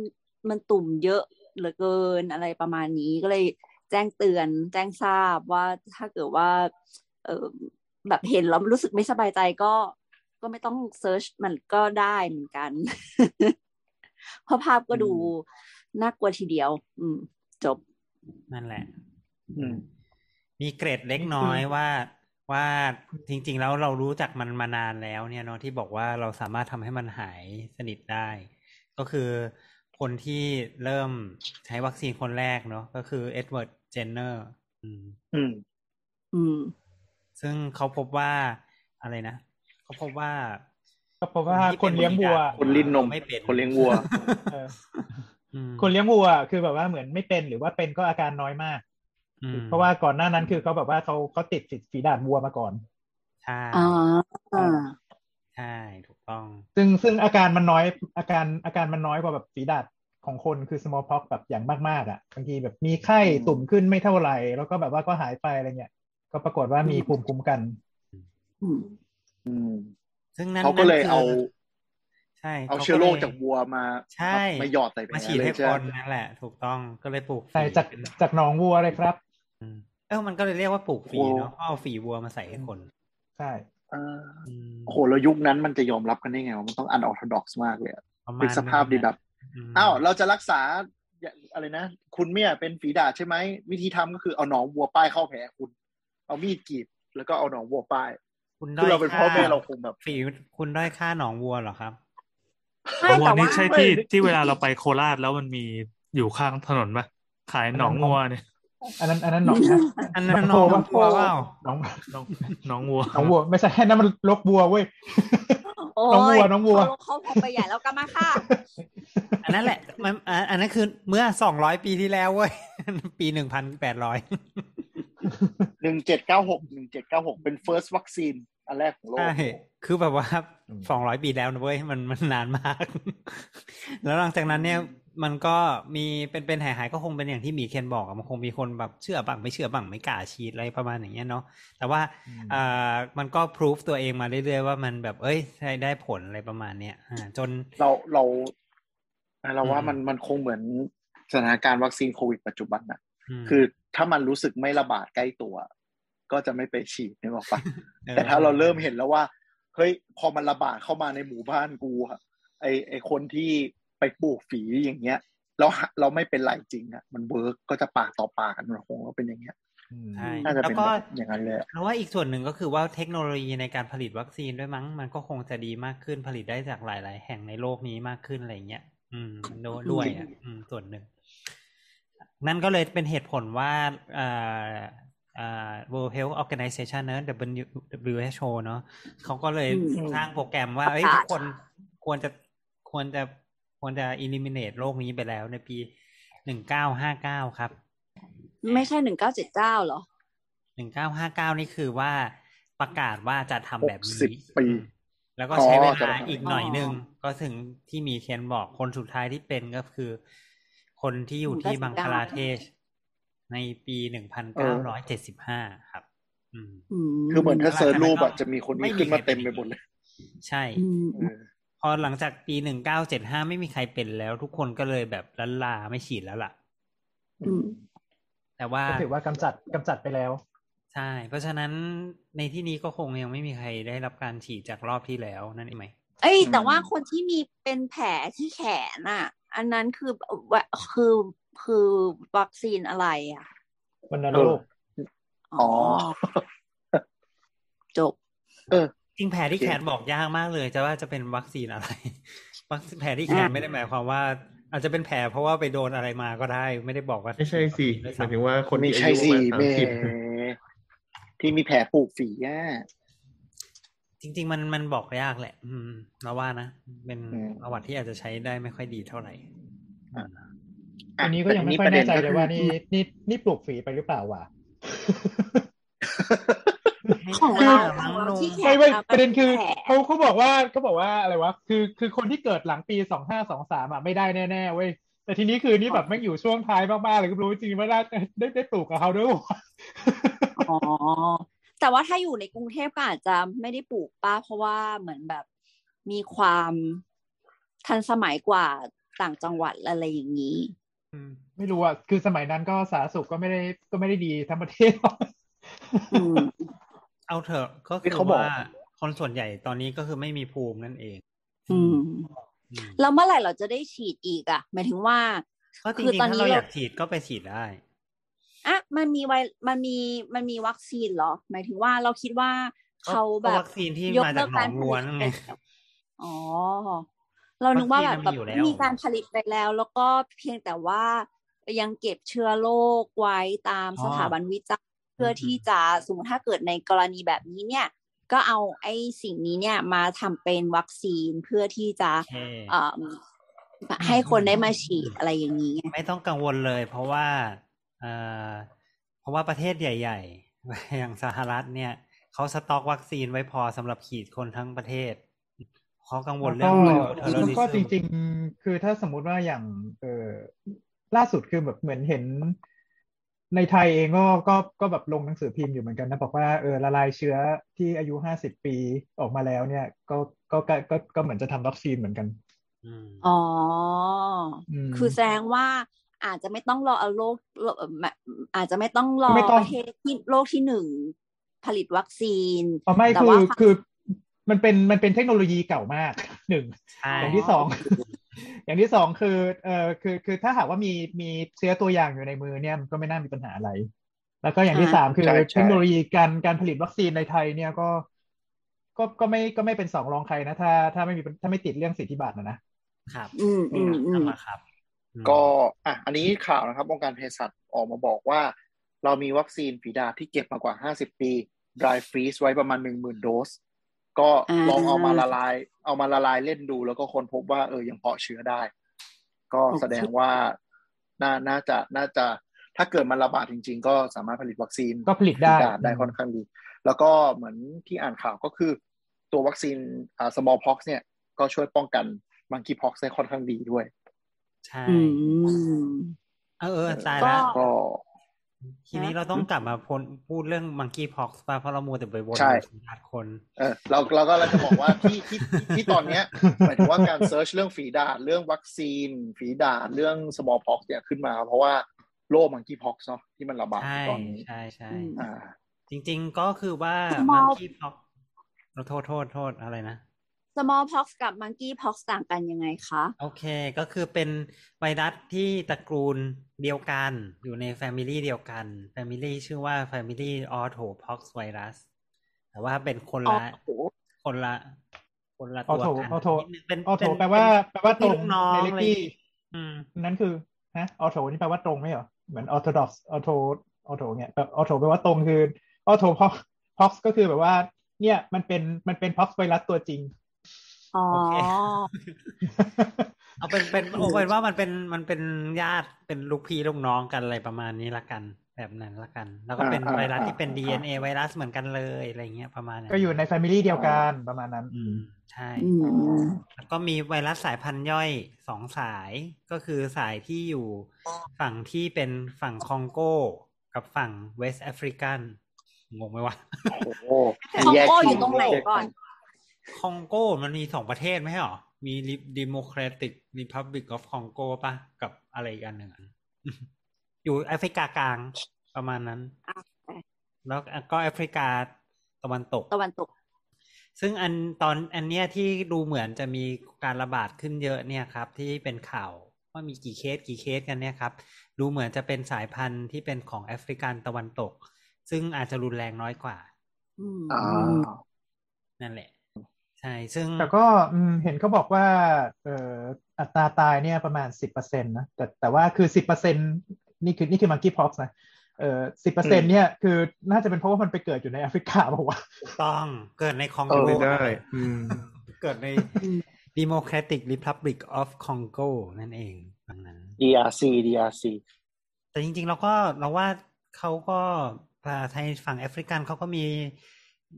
มันตุ่มเยอะเหลือเกินอะไรประมาณนี้ก็เลยแจ้งเตือน แจ้งทราบว่าถ้าเกิดว่า เออแบบเห็นแล้วรู้สึกไม่สบายใจก็ก็ไม่ต้องเซิร์ชมันก็ได้เหมือนกัน เพราะภาพก็ดูน่ากลัวทีเดียว อืม จบ นั่นแหละ อืม มีเกรดเล็กน้อยว่าว่าจริง ๆ แล้วเรารู้จักมันมานานแล้วเนี่ยเนาะที่บอกว่าเราสามารถทำให้มันหายสนิทได้ ก็คือคนที่เริ่มใช้วัคซีนคนแรกเนาะก็คือเอ็ดเวิร์ดเจนเนอร์อืม อืม อืม ซึ่งเขาพบว่าอะไรนะเขาพบว่าก็เพราะว่าคนเลี้ยงวัว คนรีดนมไม่เป็นคนเลี้ยงวัวเอออืม คนเลี้ยงวัวคือแบบว่าเหมือนไม่เป็นหรือว่าเป็นก็อาการน้อยมากอืมเพราะว่าก่อนหน้านั้นคือเขาแบบว่าเขาเขาติดฝีดาดวัวมาก่อนใช่อ่าอ่าใช่ถูกต้อง ซึ่งซึ่งอาการมันน้อยอาการอาการมันน้อยกว่าแบบฝีดาดของคนคือ smallpox แบบอย่างมากๆ อะบางทีแบบมีไข้อืมตุ่มขึ้นไม่เท่าไหร่ แล้วก็แบบว่าก็หายไปอะไรเงี้ยก็ปรากฏว่ามีภูมิคุ้มกันอืมอืมซึ่งนั้นเขาก็เลยนั่นคืเอา ใช่เอาขเชื้อโรคลยจากวัวมาใช่มาหยอดใส่แผลมาฉีดเลให้ยใช่คไหมนนั่นแหละ ถูกต้องก็เลยปลูกใช่ฝีจากเป็นจากหนองวัวเลยครับอืมเออมันก็เลยเรียกว่าปลูกฝีโอ้เนาะเพราะเอาฝีวัวมาใส่ให้คน ใช่เอออืมโอ้โหแล้วยุคนั้นมันจะยอมรับกันได้ไงวะมันต้องอันออร์โธดอกซ์มากเลยอะประมาณเป็นสภาพดีแบบมอ้าวเราจะรักษาอะไรนะ คุณเมียเป็นฝีดาษใช่ไหม วิธีทำก็คือเอาหนองวัวป้ายเข้าแผลคุณ เอามีดกรีดแล้วก็เอาหนองวัวป้าย คุณคือเราเป็นพ่อแม่เราคงแบบฝีคุณด้อยค่าหนองวัวเหรอครับ ใช่วัวแต่นี่ว่าใช่ที่ที่เวลาเราไปโคราชแล้วมันมีอยู่ข้างถนนปะขายหนองงัวเนี่ยอันนั้นอันนั้นหนองนะอันนั้นหนองวัวเปล่าหนองหนองหนองวัวหนองวัว ไม่ใช่นั่นมันลกบัวเว้ยโอ้น้องวัยวน้องวัวเขาเขาพอไปใหญ่แล้วก็มาค่ะอันนั้นแหละมันอ่าอันนั้นคือเมื่อสองร้อยปีที่แล้วเว้ยปีหนึ่งพันแปดร้อยหนึ่งเจ็ดเก้าหกหนึ่งเจ็ดเก้าหกเป็น first วัคซีน อันแรกของโลกใช่คือแบบว่าอืมสองร้อยปีแล้วนะเว้ยมันมันนานมาก แล้วหลังจากนั้นเนี่ยมันก็มีเป็นเป็นหายหายๆก็คงเป็นอย่างที่หมีเคนบอกอะมันคงมีคนแบบเชื่อบ้างไม่เชื่อบ้างไม่กล้าฉีดอะไรประมาณอย่างเงี้ยเนาะแต่ว่าอืมอ่ามันก็พิสูจตัวเองมาเรื่อยๆว่ามันแบบเอ้ยใช้ได้ผลอะไรประมาณเนี้ยอ่าจนเราเราเราว่าอืมมันมันคงเหมือนสถานการณ์วัคซีนโควิดปัจจุบันนะมคือถ้ามันรู้สึกไม่ระบาดใกล้ตัว ก็จะไม่ไปฉีดนึกออกปะออแต่ถ้าเราเริ่มเห็นแล้วว่าเฮ้ยพอมันระบาดเข้ามาในหมู่บ้านกูอะไอไอคนที่ไปปลูกฝีอย่างเงี้ยแล้วหาเราไม่เป็นไรจริงอะมัน work ก็จะปากต่อปากกันมันคงก็เป็นอย่างเงี้ยใช่น่าจะแล้วเป็นก็แบบอย่างนั้นเลยอะแล้วว่าอีกส่วนหนึ่งก็คือว่าเทคโนโลยีในการผลิตวัคซีนด้วยมั้ง มันก็คงจะดีมากขึ้นผลิตได้จากหลาย ๆ แห่งในโลกนี้มากขึ้นอะไรเงี้ย อืมโดด้วยอะอืมส่วนหนึ่งนั่นก็เลยเป็นเหตุผลว่าอ่าอ่า World Health Organization เนอะ WHO เนอะเขาก็เลยอืมสร้างโปรแกรมว่าเอ้ยประทุกาศกคนควรจะควรจะควรจะ eliminate โรคนี้ไปแล้วในปีหนึ่งเก้าห้าเก้าครับ ไม่ใช่หนึ่งเก้าเจ็ดเก้าเหรอหนึ่งเก้าห้าเก้านี่คือว่าประกาศว่าจะทำแบบนี้60ปีอืมแล้วก็ใช้เวอ๋อจะลาทำอีกหน่อยอ๋อหนึ่งก็ถึงที่มีเคนบอกคนสุดท้ายที่เป็นก็คือ คนที่อยู่ที่199บังคลาเทศ ในปีหนึ่งพันเก้าร้อยเจ็ดสิบห้าครับอืมอืมคือเหมือนถ้าเซิร์ชรูปอะก็จะมีคนไม่นี้มีขึ้นมาใครเป็นเต็มไปหมดเลย ใช่อืมเออพอหลังจากปีหนึ่งเก้าเจ็ดห้าไม่มีใครเป็นแล้ว ทุกคนก็เลยแบบลันลาไม่ฉีดแล้วล่ะอืมแต่ว่าก็ถือว่ากำจัดกำจัดไปแล้ว ใช่ เพราะฉะนั้นในที่นี้ก็คงยังไม่มีใครได้รับการฉีดจากรอบที่แล้วนั่นเองไหมเอ้ยอืมแต่ว่าคนที่มีเป็นแผลที่แขนอะ อันนั้นคือวะคือ คือวัคซีนอะไรอะวันนั้นโลกอ๋อ จบ เออจริงแผลที่แขนบอกยากมากเลยจะว่าจะเป็นวัคซีนอะไรวัคซีนแผลที่แขนอะไม่ได้หมายความว่า อาจจะเป็นแผลเพราะว่าไปโดนอะไรมาก็ได้ ไม่ได้บอกว่าไม่ใช่สิด้วยหมายซ้ำถึงว่าคนไม่ที่อาใช่ยุสิประมาณแม่สามสิบที่มีแผลปลูกฝีอะจริง ๆ มันมันบอกยากแหละ อืมเราว่านะเป็นอืมประวัติที่อาจจะใช้ได้ไม่ค่อยดีเท่าไหร่ อะอันนี้ก็ยังไม่ค่อยแน่ใจเลยว่านี่นี่นี่ปลูกฝีไปหรือเปล่าวะของไม่เราน่ของมั้งเราลุงที่แขไม่ไม่อาประเด็นคือแผลเขาเขาบอกว่าเขาบอกว่าอะไรวะคือคือคนที่เกิดหลังปีสองห้าสองสามอะไม่ได้แน่ๆเว้ยแต่ทีนี้คือนี่แบบไม่งอยู่ช่วงท้ายมากๆเลยก็ไม่รู้จริงๆว่าได้ได้ได้ปลูกกับเขาด้วยวะอ๋อแต่ว่าถ้าอยู่ในกรุงเทพก็อาจจะไม่ได้ปลูกป้าเพราะว่าเหมือนแบบมีความทันสมัยกว่าต่างจังหวัดอะไรอย่างนี้อืม ไม่รู้อะ คือสมัยนั้นก็สาธารณสุขก็ไม่ได้ก็ไม่ได้ดีทั้งประเทศอืมเอาเถอะก็ที่คือเขาบอกว่าคนส่วนใหญ่ตอนนี้ก็คือไม่มีภูมินั่นเอง อืมอืมแล้วเมื่อไหร่เราจะได้ฉีดอีกอะ หมายถึงว่าก็จคือริงตอนๆถ้านี้เราเราอยากฉีดก็ไปฉีดได้อะมันมีไวมันมีมันมีวัคซีนเหรอ หมายถึงว่าเราคิดว่าเขาแบก็บวัคซีนที่ยกมาเลิจากกหนกาอรงผวัวลิตนั่นไงไปอ๋อ เรานึกว่าแบบวัคซีนมันมีแบบอยู่แล้วมีการผลิตไปแล้ว แล้วก็เพียงแต่ว่ายังเก็บเชื้อโรคไว้ตามสถาบันวิจัยเพื่อที่จะสมมติถ้าเกิดในกรณีแบบนี้เนี่ย ก็เอาไอ้สิ่งนี้เนี่ยมาทำเป็นวัคซีนเพื่อที่จะโอเคเอ่อให้คนได้มาฉีดอะไรอย่างนี้ไงไม่ต้องกังวลเลย เพราะว่าเอ่อเพราะว่าประเทศใหญ่ ๆ อย่างสหรัฐเนี่ยเขาสต็อกวัคซีนไว้พอสำหรับฉีดคนทั้งประเทศเขากังวลแล้เรื่วองก็เทอร์แล้วริก็ซึจมริง ๆ คือถ้าสมมุติว่าอย่างเออล่าสุดคือแบบเหมือนเห็น ในไทยเองก็ก็ก็แบบลงหนังสือพิมพ์อยู่เหมือนกันนะบอกว่าเออละลายเชื้อที่อายุห้าสิบปีออกมาแล้วเนี่ย ก็ก็ก็ก็ก็เหมือนจะทำวัคซีนเหมือนกันอืมอ๋ออืมคือแสดงว่าอาจจะไม่ต้องรอเอาโลกโลกเอ่อแบบอาจจะไม่ต้องรอไม่ต้องประเทศที่โลกที่หนึ่งผลิตวัคซีนอ๋อไม่แต่คือว่าคือ มันเป็นมันเป็นเทคโนโลยีเก่ามากหนึ่งใช่อย่างที่สองอย่างที่สองคือเอ่อคือคือถ้าหากว่ามีมีเชื้อตัวอย่างอยู่ในมือเนี่ยมันก็ไม่น่ามีปัญหาอะไร แล้วก็อย่างที่อ่าสามคือใช่ใช่เทคโนโลยีการการผลิตวัคซีนในไทยเนี่ยก็ ก็ก็ไม่ก็ไม่เป็นสองรองใครนะ ถ้าถ้าไม่มีถ้าไม่ติดเรื่องสิทธิบัตรนะนะครับ อืมอืมอืเข้ามมาครับอืมก็อะอันนี้ข่าวนะครับองค์การเภสัชออกมาบอกว่า เรามีวัคซีนฝีดาษที่เก็บมากว่า50ปี dry freeze ไว้ประมาณ10,000โดส ก็อ่าลองเอามาละลาย เอามาละลายเล่นดู แล้วก็ค้นพบว่าเออยังเพาะเชื้อได้ ก็แสดงว่าน่าน่าจะน่าจะ ถ้าเกิดมันระบาดจริง ๆ ก็สามารถผลิตวัคซีนก็ผลิตได้ฝีดาษได้ค่อนข้างดี แล้วก็เหมือนที่อ่านข่าวก็คือ ตัววัคซีนอ่า smallpox เนี่ยก็ช่วยป้องกัน monkeypox ได้ค่อนข้างดีด้วย ใช่อืมเออเออตายก็แล้วก็ ทีนี้เราต้องกลับมาพนพูดเรื่องมังกี้พ็อกซ์ป่ะเพราะเรามัวแต่ไปวนใช่สัมภาษณ์คนเออเราเราก็เราจะบอกว่าที่ที่ที่ตอนเนี้ยหมายถึงว่าการ search เรื่องฝีดาษเรื่องวัคซีน ฝีดาษเรื่อง smallpox เนี่ยขึ้นมา เพราะว่าโรค monkeypox เนาะที่มันระบาดใช่ตอนนี้ใช่ใช่อืมอ่าจริง ๆ ก็คือว่า Small มังกี้พ็อกเราโทษโทษโทษอะไรนะ smallpox กับ monkeypox ต่างกันยังไงคะ โอเค ก็คือเป็นไวรัสที่ตระกูลเดียวกัน อยู่ใน family เดียวกัน family ชื่อว่า Family Orthopox Virus แต่ว่าเป็นคนอ๋อละโหคนละ คนละออตัวโถกันออโถนิดนึงเป็นออโถเป็นแปลว่าเป็นแปลว่าตรงลูกน้องในอะเลไรกี้อืมนั่นคือฮะออโถนี่แปลว่าตรงไหมเหรอ เหมือนออโธดอกซ์ออโถออโถเนี่ยออโถแปลว่าตรงคือออโถพ็อกพ็อกก็คือแบบว่า เนี่ยมันเป็นมันเป็นพ็อกไวรัสตัวจริง อ๋อโอเคเอาเป็นเป็นโอาเป็นว่ามันเป็นมันเป็นญาติเป็นลูกพี่ลูกน้องกันอะไรประมาณนี้ละกัน แบบนั้นละกัน แล้วก็เป็นอ่าไวรัสอ่าที่เป็นอ่า DNA ไวรัสเหมือนกันเลยอะไรเงี้ยประมาณก็อยู่ใน family เดียวกันประมาณนั้น อืมใช่อืมแล้วก็มีไวรัสสายพันธุ์ย่อยสองสายก็คือสายที่อยู่ฝั่งที่เป็นฝั่งคองโกกับฝั่ง West African งงไหมวะโอ้โหคองแยกโกทีอยู่ตรงไหนก่อน คองโกมันมีสองประเทศไหมใช่หรอ มี Democratic Republic of Congo ป่ะ กับอะไรอีกอันหนึ่งอะอยู่แอฟริกากลางประมาณนั้นอะแล้วก็แอฟริกาตะวันตก ตะวันตก ซึ่งอันตอนอันเนี้ยที่ดูเหมือนจะมีการระบาดขึ้นเยอะเนี่ยครับ ที่เป็นข่าวว่ามีกี่เคสกี่เคสกันเนี่ยครับ ดูเหมือนจะเป็นสายพันธุ์ที่เป็นของแอฟริกันตะวันตก ซึ่งอาจจะรุนแรงน้อยกว่า อืมอ่านั่นแหละใช่ซึ่งแต่ก็อืมเห็นเขาบอกว่าเอ่ออัตราตายเนี่ยประมาณสิบเปอร์เซ็นต์นะแต่แต่ว่าคือสิบเปอร์เซ็นนี่คือนี่คือมังกี้พ็อกซ์นะเอ่อสิบเปอร์เซ็นเนี่ยคือน่าจะเป็นเพราะว่ามันไปเกิดอยู่ในแอฟริกาบอกว่าวะต้องเกิดในคองเอโกอได้อืมเกิดใน Democratic Republic of Congo นั่นเองดังนั้น DRC DRC แต่จริงๆ เราก็เราว่าเขาก็ไทยฝั่งแอฟริกันเขาก็มี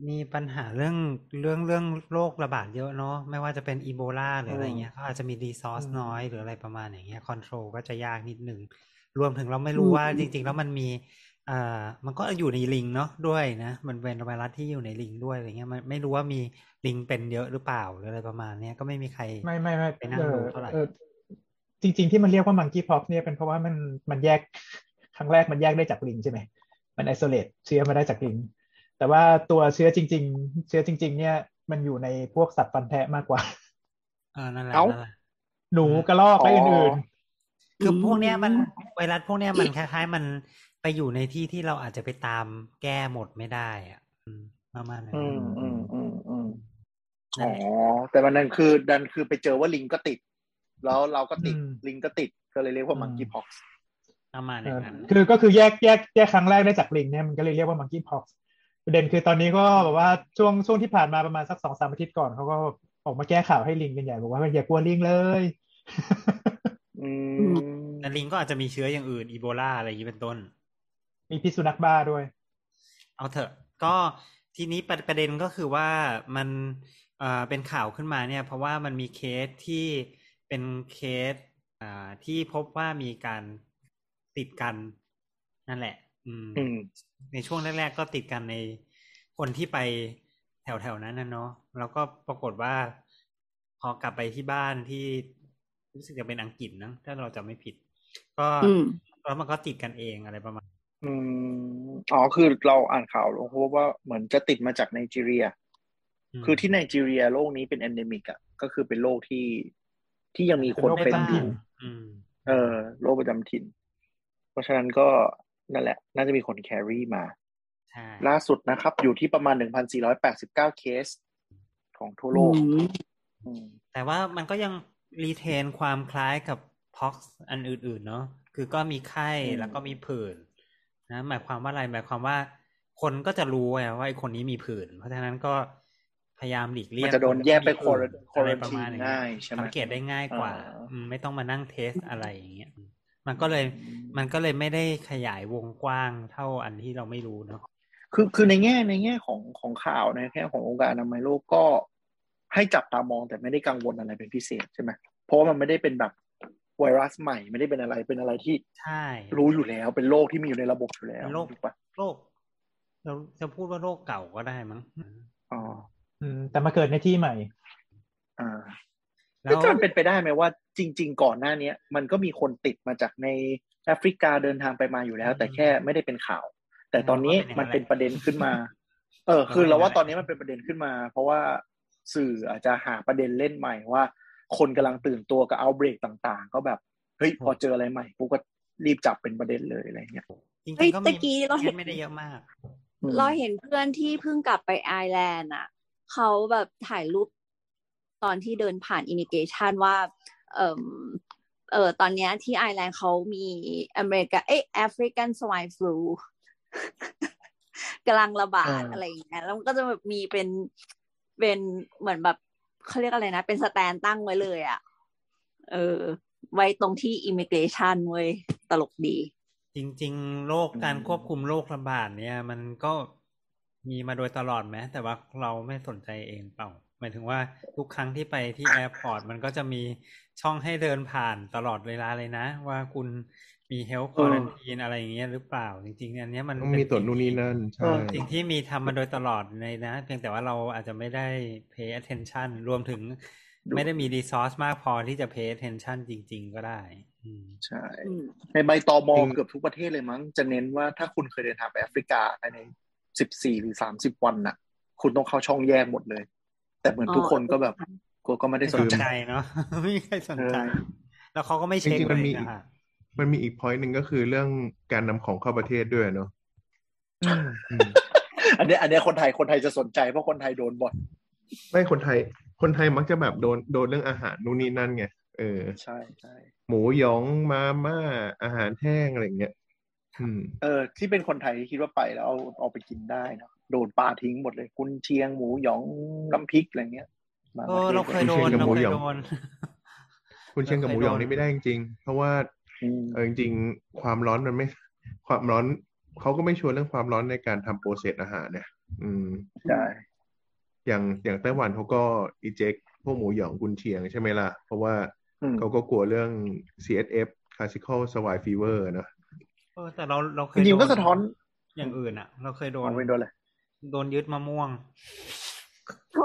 มีปัญหาเรื่องเรื่องเรื่องโรคระบาดเยอะเนาะไม่ว่าจะเป็นอีโบลาหรืออะไรเงี้ยเขาอาจจะมี resource น้อยหรืออะไรประมาณอย่างเงี้ย control ก็จะยากนิดนึงรวมถึงเราไม่รู้ว่าจริง ๆ แล้วมันมีอ่ามันก็อยู่ในลิงเนาะด้วยนะมันเป็นไวรัสที่อยู่ในลิงด้วยอะไรเงี้ยมันไม่รู้ว่ามีลิงเป็นเยอะหรือเปล่าหรืออะไรประมาณเนี้ยก็ไม่มีใครไม่ไม่ไม่ไปนั่งเออดูเท่าไหร่เออจริง ๆที่มันเรียกว่า monkeypox เนี่ยเป็นเพราะว่ามันมันแยกครั้งแรกมันแยกได้จากลิงใช่ไหมมันไอโซเลตเชื้อมาได้จากลิง แต่ว่าตัวเชื้อจริง ๆ เชื้อจริง ๆ เนี่ย มันอยู่ในพวกสัตว์ฟันแทะมากกว่าเออนั่นแหละเอ้านั่นแหละหนูกระรอกและอ๋ออื่นคือพวกเนี้ยมันไวรัสพวกเนี้ยมันคล้ายๆ มันไปอยู่ในที่ที่เราอาจจะไปตามแก้หมดไม่ได้อะอืมประมาณนั้นอืมอืมอืมอืมนั่อ๋นอแหละแต่วันนั้นคือดันคือไปเจอว่าลิงก็ติด แล้วเราก็ติดอืมลิงก็ติดก็เลยเรียกว่าอืม monkeypox ประมาณๆอเอย่างอนั้นคือก็คือแยกแยกแยกครั้งแรกได้จากลิงเนี่ยมันก็เลยเรียกว่ามังกี้พ็อก ประเด็นคือตอนนี้ก็แบบว่าช่วงช่วงที่ผ่านมาประมาณสักสองสามอาทิตย์ก่อนเขาก็ออกมาแก้ข่าวให้ลิงกันใหญ่บอกว่าอย่ากลัวลิงเลยอืมแต่ลิงก็อาจจะมีเชื้ออย่างอื่นอีโบลาอะไรอย่างนี้เป็นต้น มีพิษสุนัขบ้าด้วย เอาเถอะ ก็ทีนี้ประประเด็นก็คือว่ามันเอ่อเป็นข่าวขึ้นมาเนี่ย เพราะว่ามันมีเคสที่เป็นเคสอ่าที่พบว่ามีการติดกันนั่นแหละ อืมอืม ในช่วงแรก ๆ ก็ติดกันในคนที่ไปแถวๆนั้นนะเนาะแล้วก็ปรากฏว่า พอกลับไปที่บ้านที่รู้สึกจะเป็นอังกฤษนะถ้าเราจำไม่ผิด ก็ก็อืมแล้วมันก็ติดกันเองอะไรประมาณ อืมอ๋อคือเราอ่านข่าวแล้วพบว่าเหมือนจะติดมาจากไนจีเรียคือที่ไนจีเรียโรคนี้เป็น e n น e มิกอะก็คือเป็นโรคที่ที่ยังมีคนเป็นโรคเป็นประจำถิ่อยู่อืมเออโรคประจำถิ่น เพราะฉะนั้นก็ นั่นแหละ น่าจะมีคน carry มาใช่ล่าสุดนะครับ อยู่ที่ประมาณ 1,489 เคส ของทั่วโลกอืมอืมแต่ว่ามันก็ยัง retain ความคล้ายกับพ็อกซ์อันอื่น ๆ เนาะคือก็มีไข้อืมแล้วก็มีผื่นนะหมายความว่าอะไรหมายความว่า คนก็จะรู้ไงว่าไอ้คนนี้มีผื่น เพราะฉะนั้นก็พยายามหลีกเลี่มัยนงจะโดนแยกไปคควอที่รัมีนผื่นควออะไรรันประทีมาณอย่างเงี้ง่ายใช่ไหมสังเกตได้ง่ายกว่าอ่าอืมไม่ต้องมานั่งเทสอะไรอย่างเงี้ย มันก็เลยมันก็เลยไม่ได้ขยายวงกว้างเท่าอันที่เราไม่รู้เนาะคือคือในแง่ในแง่ของของข่าวในแง่ขององค์การอนามัยโลกก็ให้จับตามองแต่ไม่ได้กังวลอะไรเป็นพิเศษใช่ไหมเพราะว่ามันไม่ได้เป็นแบบไวรัสใหม่ไม่ได้เป็นอะไรเป็นอะไรที่ใช่รู้อยู่แล้วเป็นโรคที่มีอยู่ในระบบอยู่แล้วเป็นโรคถูกปะโรคเราจะพูดว่าโรคเก่าก็ได้มั้งอ๋ออืมแต่มาเกิดในที่ใหม่ อ่าแล้แล้ววมันเป็นไปได้ไหมว่า จริง ๆ ก่อนหน้าเนี้ยมันก็มีคนติดมาจากในแอฟริกาเดินทางไปมาอยู่แล้ว แต่แค่ไม่ได้เป็นข่าว แต่ตอนนี้มันเป็นประเด็นขึ้นมา เออ คือเราว่าตอนนี้มันเป็นประเด็นขึ้นมา เพราะว่าสื่ออาจจะหาประเด็นเล่นใหม่ว่า คนกำลังตื่นตัวกับ outbreak ต่างๆ ก็แบบเฮ้ยพอเจออะไรใหม่ปุ๊บก็รีบจับเป็นประเด็นเลยอะไรเงี้ยจริงเฮ้ยๆก็ตะมีกี้เราเห็นไม่ได้เยอะมากอืมเราเห็นเพื่อนที่เพิ่งกลับไปไอร์แลนด์อะเขาแบบถ่ายรูปตอนที่เดินผ่าน immigration ว่า เอ่อเออตอนเนี้ยที่ไอร์แลนด์เขามีอเมริกาเอ้ African swine fluกำลังระบาดอ่าอะไรอย่างเงี้ยแล้วมันก็จะแบบมีเป็นเป็นเหมือนแบบเขาเรียกอะไรนะ เป็น stand ตั้งไว้เลยอะ เออ ไว้ตรงที่ immigration เว้ย ตลกดี จริง ๆ โรคการควบคุมโรคระบาดเนี่ย มันก็มีมาโดยตลอดไหมแต่ว่าเราไม่สนใจเองเปล่า หมายถึงว่าทุกครั้งที่ไปที่ airport มันก็จะมี ช่องให้เดินผ่านตลอดเวลาเลยนะ ว่าคุณมีเฮลท์ควอรันทีนอะไรอย่างเงี้ยหรือเปล่า จริงๆอันเนี้ยมันต้องมีตรวจนู่นนี่นั่นเอใช่อสิ่งที่มีทำมาโดยตลอดในนะ เพียงแต่ว่าเราอาจจะไม่ได้ pay attention รวมถึงไม่ได้มี resource มากพอที่จะ pay attention จริง ๆ ก็ได้อืมใช่อืมในใบตอมอจริงเกือบทุกประเทศเลยมั้ง จะเน้นว่าถ้าคุณเคยเดินทางไปแอฟริกาภายในสิบสี่หรือสามสิบวันน่ะ คุณต้องเข้าช่องแยกหมดเลย แต่เหมือนทุกคนก็แบบ ก็ก็ไม่ได้ไม่สสนนใจใจเนาะไม่มีใครสนใจเออแล้วเขาก็ไม่เช็คจริงๆเลมันยมีนะคะมันมีอีกพอยต์หนึ่งก็คือเรื่องการนำของเข้าประเทศด้วยเนาะอืมอืมอันเนี้ยอันเนี้ยคนไทยคนไทยจะสนใจเพราะคนไทยโดนบ่อยไม่คนไทย คนไทยมักจะแบบโดนโดนเรื่องอาหารนู่นนี่นั่นไงเออใช่ใช่หมูหยองมาม่าอาหารแห้งอะไรอย่างเงี้ยอืมเออ ที่เป็นคนไทยที่คิดว่าไปแล้วเอาเอาไปกินได้เนาะโดนปลาทิ้งหมดเลย กุนเชียงหมูหยองน้ำพริกอะไรเงี้ยมา เออเราเคยโดนเชียงกับเราหมูเคหยยองโดนคุณเชียงกับหมูหยองนี่ไม่ได้จริงๆเพราะว่าอืมเออจริงๆความร้อนมันไม่ ความร้อนเขาก็ไม่ชวนเรื่องความร้อนในการทำโปรเซสอาหารเนี่ย อืมใช่อย่างอย่างไต้หวันเขาก็อีเจกพวกหมูหยองกุนเชียงใช่ไหมล่ะ เพราะว่าอืมเขาก็กลัวเรื่อง CSF classical swine fever เนอะเออแต่เราเราเคจยริงๆโดก็สะท้อนอย่างอื่นอะเราเคยโดนเอาไปโดนเลยโดนยึดมะม่วงโถ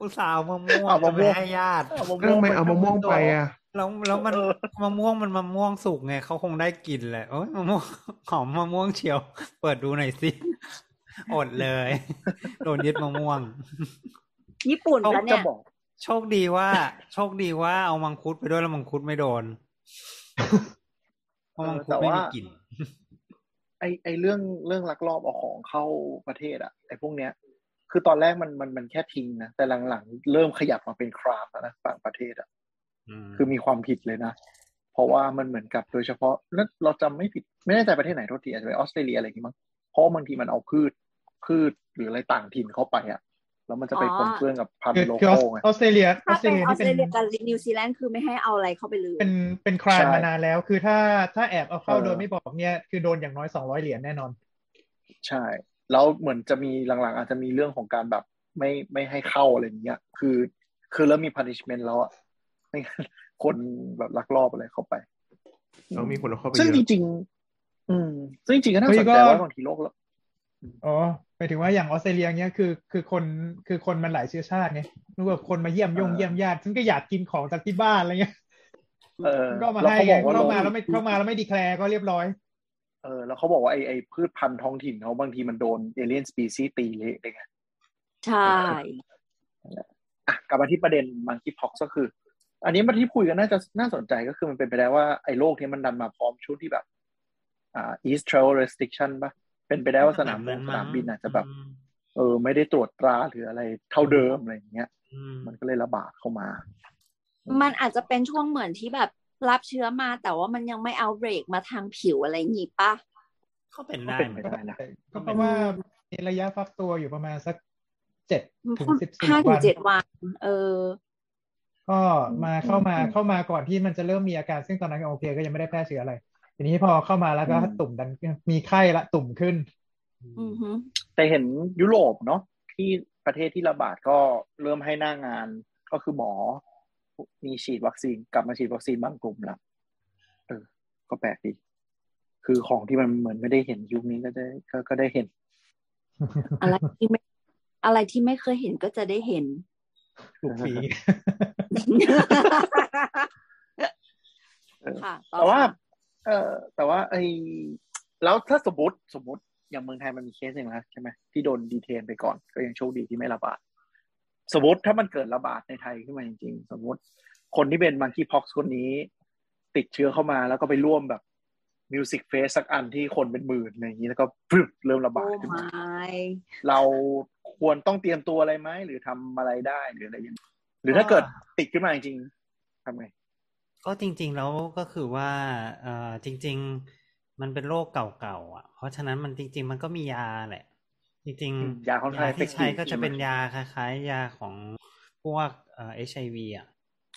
อุตส่าห์เอามะม่วงเอามะม่วงจะไปให้ญาติเอามะแล้วทำไมเอามะม่วงไปอะแล้วแล้วมันเออมะม่วงมันมะม่วงสุกไงเขาคงได้กลิ่นแหละโอ้ยมะม่วงหอมมะม่วงเชียว เปิดดูหน่อยสิอดเลย โดนยึดมะม่วง ญี่ปุ่นเขาแล้วจะเนี่ยบอกโชคดีว่า โชคดีว่าเอามังคุดไปด้วยแล้วมังคุดไม่โดนเพราะมังคุดไม่มีกลิ่นไอไอเรื่องเรื่องลักลอบเอาของเข้าประเทศอะไอพวกเนี้ย คือตอนแรกมันมันมันแค่ทิ้งนะ แต่หลังๆ เริ่มขยับมาเป็นครามแล้วนะฝั่งประเทศอะมคือมีความผิดเลยนะ เพราะว่ามันเหมือนกับโดยเฉพาะแล้วเราจำไม่ผิด ไม่แน่ใจประเทศไหนโทษทีอาจจะเป็นออสเตรเลียอะไรอย่างงี้มั้งเพราะว่าบางทีมันเอาพืชพืชหรืออะไรต่างถิ่นเข้าไปอะแล้วมันจะไปอ๋อปนเปื้อนกับพันคือธุ์โลคือออโก้สไงออสเตรเลียออถ้าสเตรเป็นเลียออนี่สเป็เตรนเลียกับนิวซีแลนด์คือไม่ให้เอาอะไรเข้าไปเลย เป็นเป็นครามใช่มานานแล้ว คือถ้าถ้าแอบเอาเข้าเออโดยไม่บอกเนี่ย คือโดนอย่างน้อยสองร้อยเหรียญแน่นอน ใช่ แล้วเหมือนจะมีหลังๆ อาจจะมีเรื่องของการแบบไม่ไม่ให้เข้าอะไรอย่างเงี้ย คือ คือเริ่มมี punishment แล้วอะไม่งั้นคนแบบลักลอบอะไรเข้าไปแล้วมีคนเอาเข้าไปซึ่งเยจอะริงๆอืม ซึ่งจริงๆก็น่าเฮ้สยนก็ใจว่าบางทีโลกแล้วอ๋อหมายถึงว่าอย่างออสเตรเลียเนี่ยคือคือคนคือคนมันหลายเชื้อชาติไงนึกว่าคนมาเยี่ยมยงอ่าเยี่ยมญาติฉันก็อยากกินของจากที่บ้านอะไรเงี้ยเออก็มาแล้วให้เขาไงบอกว่าเข้าโรคมาแล้วไม่เข้ามาแล้วไม่ declare ก็เรียบร้อย เออแล้วเขาบอกว่าไอไอพืชพันธุ์ท้องถิ่นเขาบางทีมันโดน alien species ตีเละเลยไงใช่อะกลับมาที่ประเด็น monkeypox ก็คือ อันนี้มาที่คุยกันน่าจะน่าสนใจก็คือมันเป็นไปได้ว่าไอ้โรคนี้มันดันมาพร้อมชุดที่แบบ อ่า ease travel restriction ปะเป็นไปได้ว่าสนามบินสนามบินอาจจะแบบ เออ ไม่ได้ตรวจตราหรืออะไรเท่าเดิมอะไรอย่างเงี้ยอืมมันก็เลยระบาดเข้ามา มันอาจจะเป็นช่วงเหมือนที่แบบ รับเชื้อมาแต่ว่ามันยังไม่เอาเบรกมาทางผิวอะไรอย่างงี้ปะก็เป็นก็ได้เป็นเหไปมือนได้กันนะก็เพราะว่ามีระยะฟักตัวอยู่ประมาณสักเจ็ดถึงสิบสี่ห้าถึวังนเจ็ดวัน เออ ก็มาเข้ามาเข้ามาก่อนที่มันจะเริ่มมีอาการซึ่งตอนนั้นก็โอเค ก็ยังไม่ได้แพร่เชื้ออะไร ทีนี้พอเข้ามาแล้วก็อืมตุ่มดันมีไข้ละตุ่มขึ้นอือฮึแต่เห็นยุโรปเนาะที่ประเทศที่ระบาดก็เริ่มให้หน้างานก็คือหมอ มีฉีดวัคซีนกลับมาฉีดวัคซีนบางกลุ่มแล้วเออ ก็แปลกดี คือของที่มันเหมือนไม่ได้เห็นยุคนี้ก็ได้ก็ก็ได้เห็น อะไรที่ไม่อะไรที่ไม่เคยเห็นก็จะได้เห็นถูกฝีเออค่ะแต่ว่า เออแต่ว่าไอแล้วถ้าสมมติสมมติอย่างเมืองไทยมันมีเคสหนึ่งแล้วใช่ไหมที่โดน detain ไปก่อน ก็ยังโชคดีที่ไม่ระบาด สมมติถ้ามันเกิดระบาดในไทยขึ้นมาจริงๆ สมมติคนที่เป็น monkeypox คนนี้ ติดเชื้อเข้ามาแล้วก็ไปร่วมแบบ music fest สักอันที่คนเป็นหมื่นอะไรอย่างนี้แล้วก็พรึบเริ่มระบาดขึ้นมาโอ้ไม่เราควรต้องเตรียมตัวอะไรไหมหรือทำอะไรได้หรืออะไรอย่างนี้หรือถ้าเกิดติดขึ้นมาจริงๆทำไงก็จริง ๆ แล้วก็คือว่าเอ่อจริง ๆ มันเป็นโรคเก่าๆอะ เพราะฉะนั้นมันจริง ๆ มันก็มียาแหละ จริงอืมๆยาค่อนข้างที่ใช้ effective ก็จะเป็นใช่ไหมยาคล้ายๆ ยาของพวกเอ่อ HIV อะ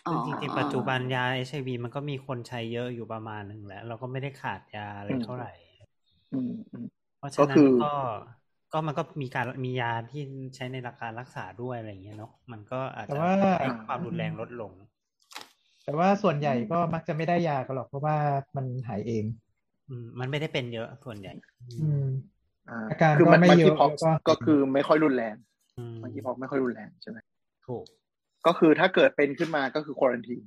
อ๋อซึ่งจริงๆปัจจุบันยา HIV มันก็มีคนใช้เยอะอยู่ประมาณหนึ่งแล้ว เราก็ไม่ได้ขาดยาอะไรเท่าไหร่อืมอืมเพราะฉะก็นั้คืนอก็ก็มันก็มีการมียาที่ใช้ในหลักการรักษาด้วยอะไรอย่างเงี้ยเนาะมันก็อาจแต่จะว่าให้ความรุนแรงลดลง แต่ว่าส่วนใหญ่ก็มักจะไม่ได้ยากันหรอกเพราะว่ามันหายเอง อืมมันไม่ได้เป็นเยอะส่วนใหญ่ อืม อ่าอาการคือก็มันไม่มันเยคีอะพ็อกแล้วก็ก็คือไม่ค่อยรุนแรงอืมมันคีพ็อกไม่ค่อยรุนแรงใช่ไหมถูกก็คือถ้าเกิดเป็นขึ้นมาก็คือควอรันที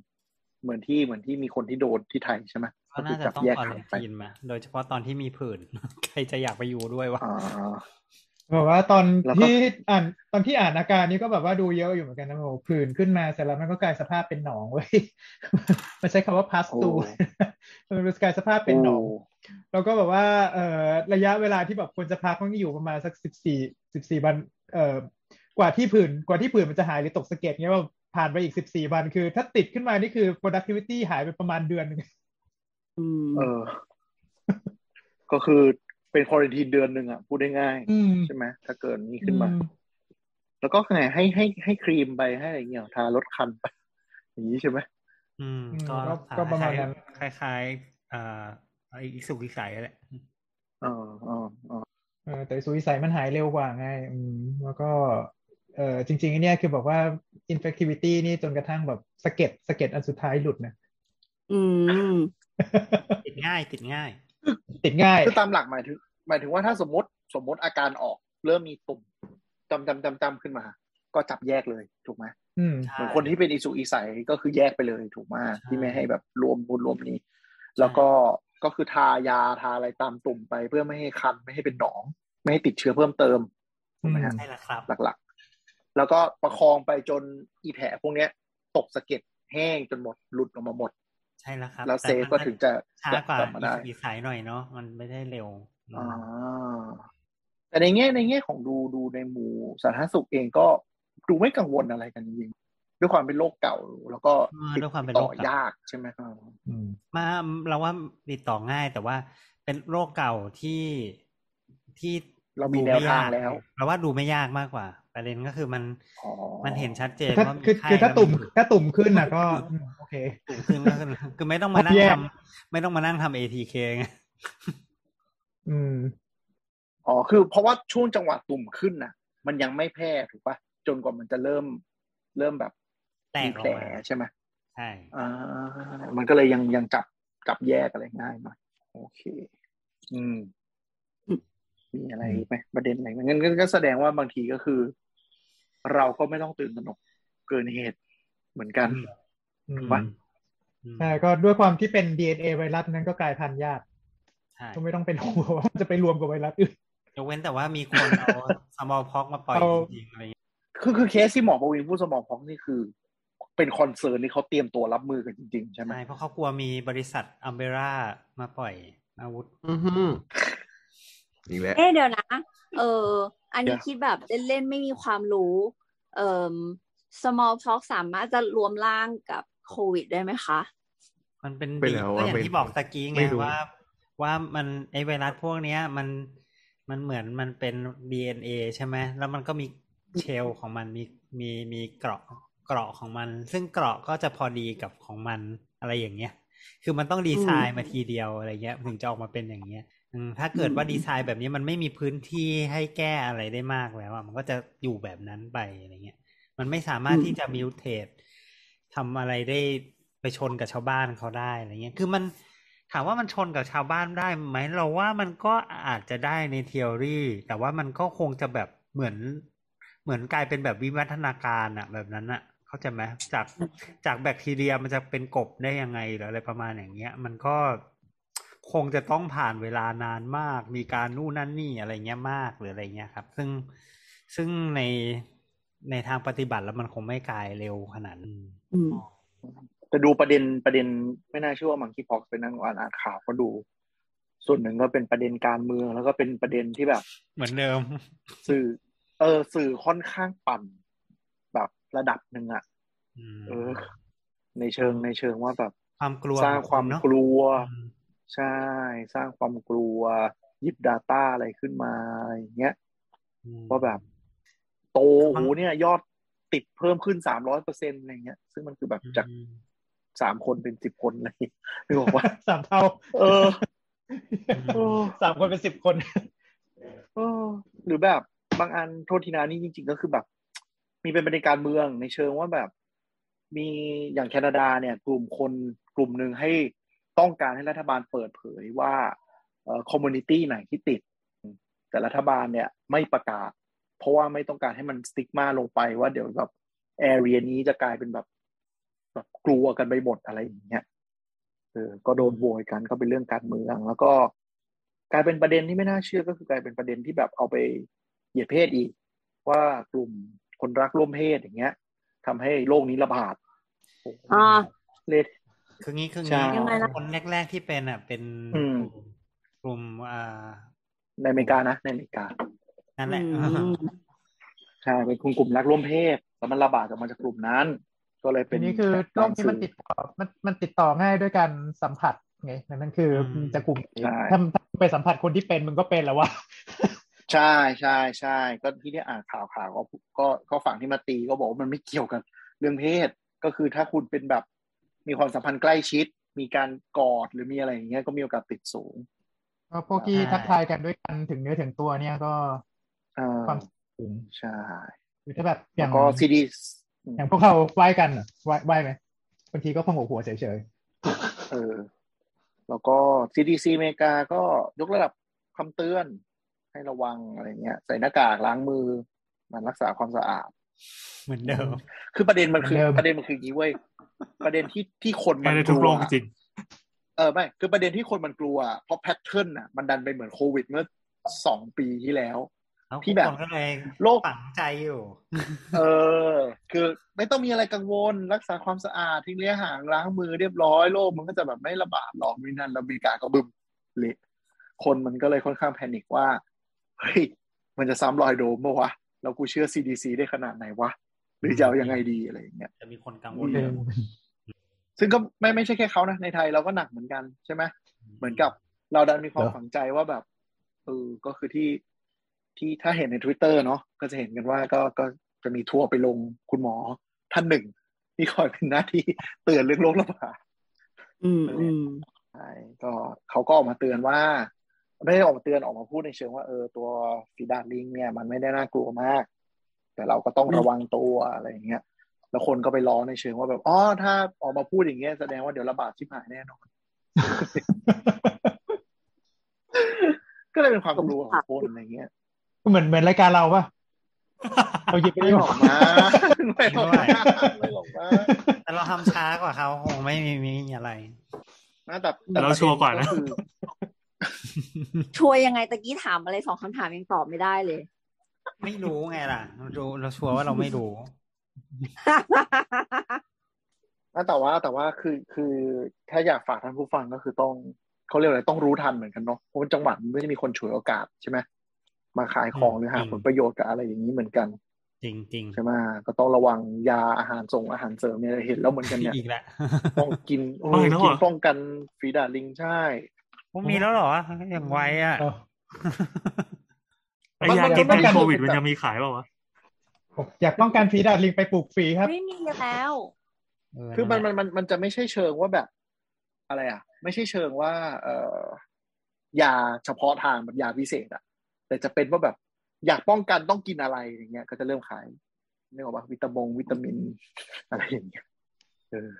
เหมือนที่เหมือนที่มีคนที่โดนที่ไทยใช่ไหมก็น่าจะจับต้องแยกควอขัรังนไปทีนมาโดยเฉพาะตอนที่มีผื่นใครจะอยากไปอยู่ด้วยวะอ่าแบบว่าตอนแล้วก็ที่อ่านตอนที่อ่านอาการนี้ก็แบบว่าดูเยอะอยู่เหมือนกันนะโอ้โหผื่นขึ้นมาเสร็จแล้วมันก็กลายสภาพเป็นหนองเว้ยมันใช้คำว่าพัสตูมันกลายสภาพเป็นหนอง แล้วก็แบบว่าเอ่อระยะเวลาที่แบบควรจะพักมันก็อยู่ประมาณสักสิบสี่สิบสี่วันเอ่อกว่าที่ผื่นกว่าที่ผื่นมันจะหายหรือตกสะเก็ดเงี้ยว่าผ่านไปอีกสิบสี่วันคือ ถ้าติดขึ้นมานี่คือ productivity หายไปประมาณเดือนหนึงอืมเออ ก็คือเป็นควอรันทีนเดือนหนึ่งอะ พูดได้ง่ายอืมใช่ไหมถ้าเกิดนี้ขึ้นมาอืมแล้วก็ไงให้ให้ให้ครีมไปให้อะไรเงี้ยทาลดคันไปอย่างนี้ใช่ไหมอืมอืมก็ก็ก็ประมาณนั้นคล้ายๆอ่า ไอ้สุกวิสัยแหละอ๋ออ๋ออ๋อเออแต่สุวิสัยมันหายเร็วกว่าไง อืมแล้วก็เออจริงๆไอ้เนี่ยคือบอกว่า infectivity นี่จนกระทั่งแบบสะเก็ดสะเก็ดอันสุดท้ายหลุดนะอืม ติดง่าย ติดง่าย ติดง่ายคือตามหลักหมายถึงหมายถึงว่าถ้าสมมติสมมติอาการออก เริ่มมีตุ่มจำจำจำจำขึ้นมา ก็จับแยกเลยถูกไหมอืมใช่เหมือนคนที่เป็นอิสุอิสัยก็คือแยกไปเลยถูกไหมใช่ที่ไม่ให้แบบรวมนู่นรวมนี้ แล้วก็ ก็คือทายาทาอะไรตามตุ่มไปเพื่อไม่ให้คันไม่ให้เป็นหนอง ไม่ให้ติดเชื้อเพิ่มเติมถูกไหมฮะใช่แล้วครับ หลักๆ แล้วก็ประคองไปจนอีแผลพวกเนี้ย ตกสะเก็ดแห้งจนหมดหลุดออกมาหมด ใช่แล้วครับ แล้วแต่เซฟมันก็ถึงจะช้ากว่าลับมาได้อีสายหน่อยเนาะมันไม่ได้เร็วอืมอ่าแต่ในแง่ในแง่ของดูดูในหมู่สาธารณสุขเองก็ดูไม่กังวลอะไรกันจริงๆ ด้วยความเป็นโรคเก่าแล้วก็อ่าติดด้วยความเป็นต่โรอคเก่ายากใช่ไหมครับอืมมาเราว่าติดต่อง่ายแต่ว่าเป็นโรคเก่าที่ที่เรามีดูแนวไยทางกแล้วเราว่าดูไม่ยากมากกว่า ประเด็นก็คือมันอ๋อมันเห็นชัดเจนถ้าว่ามีคือไข้คือถ้าแล้วตุ่มผื่นถ้าตุ่มขึ้นน่ะก็อืมโอเคตุ่มขึ้นก็คือคือไม่ต้องมานั่งแยกทำไม่ต้องมานั่งทำ ATK ไงอืมอ๋อคือเพราะว่าช่วงจังหวะตุ่มขึ้นน่ะมันยังไม่แพร่ถูกปะจนกว่ามันจะเริ่มเริ่มแบบ แตมีกอแผอกลมาใช่ไหมใช่อ่ามันก็เลยยังยังจับจับแยกอะไรง่ายหน่อยโอเค อืมมีอะไรอีกไหมประเด็นอะไรไหมงั้นงั้นก็แสดงว่าบางทีก็คือ เราก็ไม่ต้องตื่นตระหนกเกินเหตุเหมือนกันอืมว่าอืมใช่ก็ด้วยความที่เป็น DNA ไวรัสนั้นก็กลายพันธุ์ยากใช่ก็ไม่ต้องเป็นห่วงว่ามันจะไปรวมกับไวรัสอื่นยกเว้นแต่ว่ามีคนเอา smallpox มาปล่อยเอาจริงๆอะไรเงี้ยคือคือเคสที่หมอประวินพูด smallpox นี่คือ เป็น concern ที่เขาเตรียมตัวรับมือกันจริงๆ ใช่ไหมใช่เพราะเขากลัวมีบริษัท Umbrellaมาปล่อยอาวุธ อือฮึอีกแล้วเอ๊ะเดี๋ยวนะ เออ อันนี้เดี๋ยวคิดแบบเล่นๆ ไม่มีความรู้ เอ่อ smallpox สามารถจะรวมร่างกับโควิดได้ไหมคะ มันเป็นไปดีแล้วก็อะอย่างไม่ที่บอกตะกี้ไงไม่รู้ว่า ว่ามันไอไวรัสพวกเนี้ย มันมันเหมือนมันเป็น DNA ใช่ไหม แล้วมันก็มีเชลของมันมีมีมีเกราะ เกราะของมัน ซึ่งเกราะก็จะพอดีกับของมันอะไรอย่างเงี้ย คือมันต้องดีไซน์มาทีเดียวอะไรเงี้ยถึงจะออกมาเป็นอย่างเงี้ยอืมถ้าเกิดว่าดีไซน์แบบนี้มันไม่มีพื้นที่ให้แก้อะไรได้มากแล้วอะมันก็จะอยู่แบบนั้นไปอะไรเงี้ย มันไม่สามารถอืมที่จะ mutate ทำอะไรได้ไปชนกับชาวบ้านเขาได้อะไรเงี้ย คือมันถามว่ามันชนกับชาวบ้านได้ไหมเราว่ามันก็อาจจะได้ใน theory แต่ว่ามันก็คงจะแบบเหมือน เหมือนกลายเป็นแบบวิวัฒนาการอะแบบนั้นอะ เข้าใจไหมจากจากแบคทีเรียมันจะเป็นกบได้ยังไงหรืออะไรประมาณอย่างเงี้ย มันก็คงจะต้องผ่านเวลานานมาก มีการนู่นนั่นนี่อะไรเงี้ยมากหรืออะไรเงี้ยครับ ซึ่งซึ่งในในทางปฏิบัติแล้วมันคงไม่กลายเร็วขนาดนั้นอืมแต่ดูประเด็นประเด็นไม่น่าเชื่อว่ามังคีพ็อกไปนั่งอ่านอ่านข่าวก็ดู ส่วนหนึ่งก็เป็นประเด็นการเมืองแล้วก็เป็นประเด็นที่แบบ เหมือนเดิม สื่อ เออสื่อค่อนข้างปั่นแบบ ระดับหนึ่งอะอืมเออ ในเชิงในเชิงว่าแบบความกลัวสร้างความของนเนอะกลัวอืมใช่ สร้างความกลัวหยิบ Data อะไรขึ้นมาอะไรอย่างเงี้ยอืมว่าแบบ โตโอ้โหเนี่ย ยอดติดเพิ่มขึ้นสามร้อยเปอร์เซ็นต์อะไรเงี้ย ซึ่งมันคือแบบจากอืมสามคนเป็นสิบคนอะไรอย่างเงี้ยนึกออกว่าสามเท่า เออเออสามคนเป็นสิบคนเออหรือแบบบางอันโทษทีนะนี่จริง ๆ ก็คือแบบ มีเป็นประเด็นการเมืองในเชิงว่าแบบ มีอย่างแคนาดาเนี่ย กลุ่มคนกลุ่มหนึ่งให้ต้องการให้รัฐบาลเปิดเผยว่า community ไหนที่ติด แต่รัฐบาลเนี่ยไม่ประกาศ เพราะว่าไม่ต้องการให้มัน stigma ลงไปว่าเดี๋ยวแบบ area นี้จะกลายเป็นแบบแบบกลัวกันไปหมดอะไรอย่างเงี้ยเออก็โดนโวยกันก็เป็นเรื่องการเมือง แล้วก็กลายเป็นประเด็นที่ไม่น่าเชื่อก็คือกลายเป็นประเด็นที่แบบเอาไปเหยียดเพศอีก ว่ากลุ่ม คนรักร่วมเพศอย่างเงี้ยทำให้โรคนี้ระบาดโอ้โหอ่าเลดคืองี้คือใช่งี้ยังไงนะคนแรก ๆที่เป็นอะ เป็นอืมกลุ่มอ่าในอเมริกานะในอเมริกานั่นแหละอืมใช่เป็นกลุ่มกลุ่มรักร่วมเพศแล้วมันระบาดออกมาจากกลุ่มนั้น ก็เลยเป็ทีนนี้คือโรคนี้มันติดต่อมันมันติดต่อง่ายด้วยการสัมผัสไงนั่นคืออจะกลุ่มใช่ถ้าถ้าไปสัมผัสคนที่เป็นมึงก็เป็นแล้ววะ ใช่ใช่ใช่ก็ที่ได้อ่านข่าวข่าวก็ก็ก็ฝั่งที่มาตีก็บอกว่ามันไม่เกี่ยวกับเรื่องเพศก็คือถ้าคุณเป็นแบบมีความสัมพันธ์ใกล้ชิด มีการกอดหรือมีอะไรอย่างเงี้ยก็มีโอกาสติดสูงก็พวกที่ทักทายกันด้วยกันถึงเนื้อถึงตัวเนี่ยก็อ่าความสูงใช่หรือถ้าแบบอแล้ย่าวงก็ซีดีอย่างพวกเราไหว้กันอะไหว้ไหว้ไหมบางทีก็พงกหัวเฉยเออแล้วก็ CDC อเมริกาก็ยกระดับคำเตือน ให้ระวังอะไรเงี้ย ใส่หน้ากากล้างมือ มันรักษาความสะอาด เหมือนเดิม คือประเด็นมันคือประเด็นมันคืออย่างนี้เว้ยประเด็นที่ที่คนมัไม่นได้กทุกลัโรวคจริงเออไม่คือประเด็นที่คนมันกลัว เพราะแพทเทิร์นอะมันดันไปเหมือนโควิดเมื่อสองปีที่แล้วแล้วที่แบบทุกคนก็เลยโรคฝังใจอยู่ เออ คือไม่ต้องมีอะไรกังวล รักษาความสะอาดทิ้งระยะห่างล้างมือเรียบร้อยโรคมันก็จะแบบไม่ระบาดหรอกนี่นั่นแล้วอเมริกาก็บึมเละคนมันก็เลยค่อนข้างแพนิคว่า เฮ้ยมันจะซ้ำรอยโดมเมื่อวะแล้วกูเชื่อ CDC ได้ขนาดไหนวะ หรือจะเอายังไงดีอะไรอย่างเงี้ยจะมีคนกังๆวลเอเยออะซึ่งก็ไม่ไม่ใช่แค่เขานะในไทยเราก็หนักเหมือนกันใช่ไหมเหมือนกับเราดันมีความฝังใจว่าแบบเออก็คือที่ที่ถ้าเห็นใน Twitter เนาะก็จะเห็นกันว่าก็ก็จะมีทัวร์ไปลงคุณหมอท่านหนึ่งที่คอยเป็นหน้าที่เตือนเรื่องโรคระบาดอืมอืมใช่ก็เขาก็ออกมาเตือนว่า ไม่ได้ออกมาเตือนออกมาพูดในเชิงว่าเออตัวฟีดาดลิงเนี่ยมันไม่ได้น่ากลัวมาก แต่เราก็ต้องระวังตัวอะไรอย่างเงี้ยแล้วคนก็ไปล้อในเชิงว่าแบบอ๋อถ้าออกมาพูดอย่างเงี้ยแสดงว่าเดี๋ยวระบาดชิบหายแน่นอน ก็เลยเป็นความกลัวของคนอะไรเงี้ยเหมือนเหมือนรายการเราปะเราหยิบไปไม่อยู่หลอกมาไม่หลอกมาไม่หลอกมาแต่เราทำช้ากว่าเขาคงไม่มีมีอะไรนะแต่แต่เราชัวร์กว่านะคือ ช่วยยังไงตะกี้ถามอะไรสองคำถามยังตอบไม่ได้เลย ไม่รู้ไงล่ะเรารู้เราชัวร์ว่าเราไม่รู้นะแต่ว่าแต่ว่าคือคือถ้าอยากฝากท่านผู้ฟังก็คือต้องเขาเรียกอะไรต้องรู้ทันเหมือนกันเนาะเพราะว่าจังหวัดมันไม่ได้มีคนฉวยโอกาสใช่ไหมมาขายของอืมหรือหาจริงผลประโยชน์กับอะไรอย่างนี้เหมือนกัน จริงจริงใช่ไหมก็ต้องระวังยาอาหารส่งอาหารเสริมเนี่ยเห็นแล้วเหมือนกันเนี่ยอีกแล้วต้องกินโอ้เอาอีกแล้วเหรกิอนป้องกันฝีดาดลิงใช่ พวกมีแล้วเหรอ อย่างไวอะเออไอยามันกินมันแทนมันโควิดมันยังมีขายเปล่าวะอยากป้องกันฝีดาดลิงไปปลูกฝีครับ ไม่มีแล้วเออคือมันนั่นแหมัละนมันมันจะไม่ใช่เชิงว่าแบบ อะไรอะ ไม่ใช่เชิงว่า เอ่อยาเฉพาะทางแบบยาพิเศษอะ แต่จะเป็นว่าแบบ อยากป้องกันต้องกินอะไรอย่างเงี้ย ก็จะเริ่มขายเรียกว่าวิตามงวิตามินอะไรอย่างเงี้ยเออ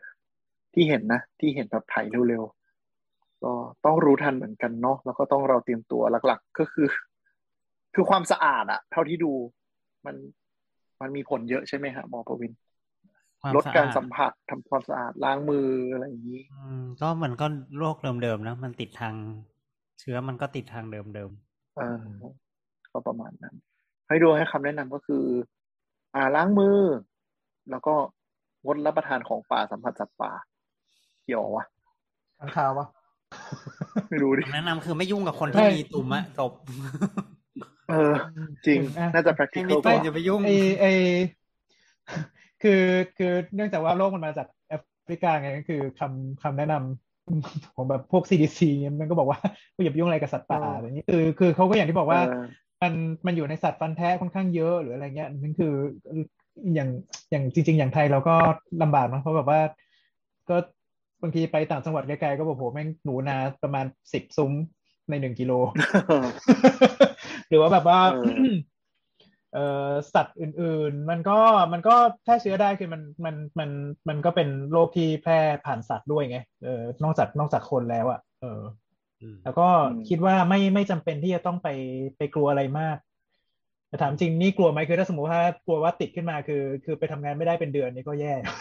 ที่เห็นนะ ที่เห็นแบบถ่ายเร็วๆ ก็ต้องรู้ทันเหมือนกันเนาะแล้วก็ต้องเราเตรียมตัวหลัก ๆ ก็คือ คือความสะอาดอะเท่าที่ดูมันมันมีผลเยอะใช่ไหมฮะหมอประวินความลดการสะอสัมผัสทำความสะอาดล้างมืออะไรอย่างนี้ อืม ก็เหมือนก็โรคเดิมๆนะมันติดทางเชื้อมันก็ติดทางเดิมเออก็ประมาณนั้น ให้ดูให้คำแนะนำก็คือ อ่าล้างมือ แล้วก็งดรับประทานของป่าสัมผัสสัตว์ป่า เกี่ยววะข้างคาววะ ไม่รู้ดิๆแนะนำคือไม่ยุ่งกับคนที่ไม่มีตุ่มอะจบเออ จริงอะน่าจะไม่มี practical กตุ่มว่าอย่าไปยุ่งไอไอคือคือเนื่องจากว่าโรคมันมาจากแอฟริกาไงก็คือคำคำแนะนำของแบบพวก CDC เนี่ยมันก็บอกว่าอย่าไปยุ่งอะไรกับสัตว์ป่าเออออะไรอย่างนี้คือคือเขาก็อย่างที่บอกว่าเออมันมันอยู่ในสัตว์ฟันแท้ค่อนข้างเยอะหรืออะไรเงี้ยนั่นคืออย่างอย่างจริง ๆ อย่างไทยเราก็ลำบากนะเพราะแบบว่า ก็ บางทีไปต่างจังหวัดไกลๆก็บอกโหแม่งหนูนาประมาณสิบซุ้มในหนึ่งกิโล หรือว่าแบบว่าเออเอ่อสัตว์อื่นๆ มันก็มันก็แพร่เชื้อได้คือมันมันมันมันก็เป็นโรคที่แพร่ผ่านสัตว์ด้วยไงเออนอกจากนอกจากคนแล้วอะ เอออืมแล้วก็อืมคิดว่าไม่ไม่จำเป็นที่จะต้องไปไปกลัวอะไรมากแต่ถามจริงนี่กลัวไหมคือถ้าสมมติว่ากลัวว่าติดขึ้นมาคือ คือไปทำงานไม่ได้เป็นเดือนนี่ก็แย่คือ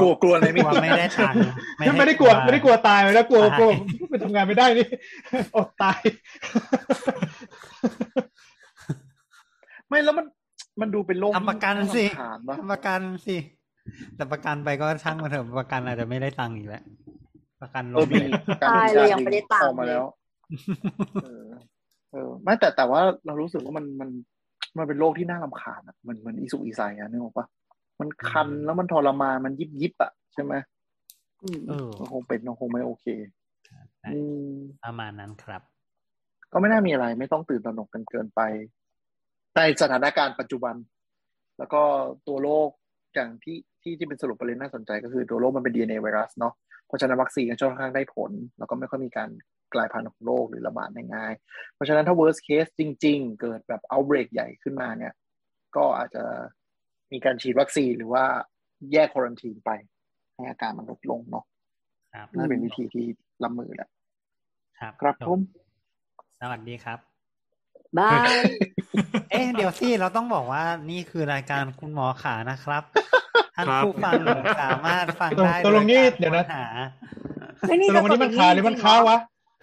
กลัวกลัวอะไรกไม่ลัวไม่ได้ตังค์ไม่ได้กลัวไม่ได้กลัวตายเลยนะกลัวตายกลัวไปทำงานไม่ได้นี่อดตาย ไม่แล้วมันมันดูเป็นโรคทำประกันสิที่น่ารำคาญปะทำประกันสิแต่ประกันไปก็ช่างมาเถอะประกันอาจจะไม่ได้ตังค์อีกแล้วประกันเอล้อมมีเหลวการใช่จัเรายังไม่ได้ตังค์ออกมาแล้วเออเออไม่แต่แต่ว่าเรารู้สึกว่ามันมันมันเป็นโรคที่น่ารำคาญอะมันมันอีสุกอีใสอะนึกออกปะ มันคันแล้วมันทรมานมันยิบยิบอะใช่ไหมอืมเออมันคงเป็นมันคงไม่โอเคอืมประมาณนั้นครับ ก็ไม่น่ามีอะไร ไม่ต้องตื่นตระหนกกันเกินไปในสถานการณ์ปัจจุบัน แล้วก็ตัวโรคอย่างที่ที่ที่เป็นสรุปประเด็นน่าสนใจก็คือตัวโรคมันเป็น DNA ไวรัสเนาะเพราะฉะนั้นวัคซีนก็ค่อนข้างได้ผล แล้วก็ไม่ค่อยมีการกลายพันธุ์ของโรคหรือระบาดได้ง่ายเพราะฉะนั้นถ้า worst case จริง ๆ เกิดแบบ outbreak ใหญ่ขึ้นมาเนี่ย ก็อาจจะ มีการฉีดวัคซีนหรือว่าแยกควอรันทีนไป ให้อาการมันลดลงเนาะครับน่าจะเป็นวิธีที่รับมือแหละครับครับจผมสวัสดีครับบายเอ๊ะเดี๋ยวสิเราต้องบอกว่านี่คือรายการคุณหมอขานะครับท่านครับผู้ฟังสามารถฟังได้ตกลงนี่โการเดี๋ยวนะค้หาเฮ้ยตกลงวันนี้มันขาหรือมันค้าวะ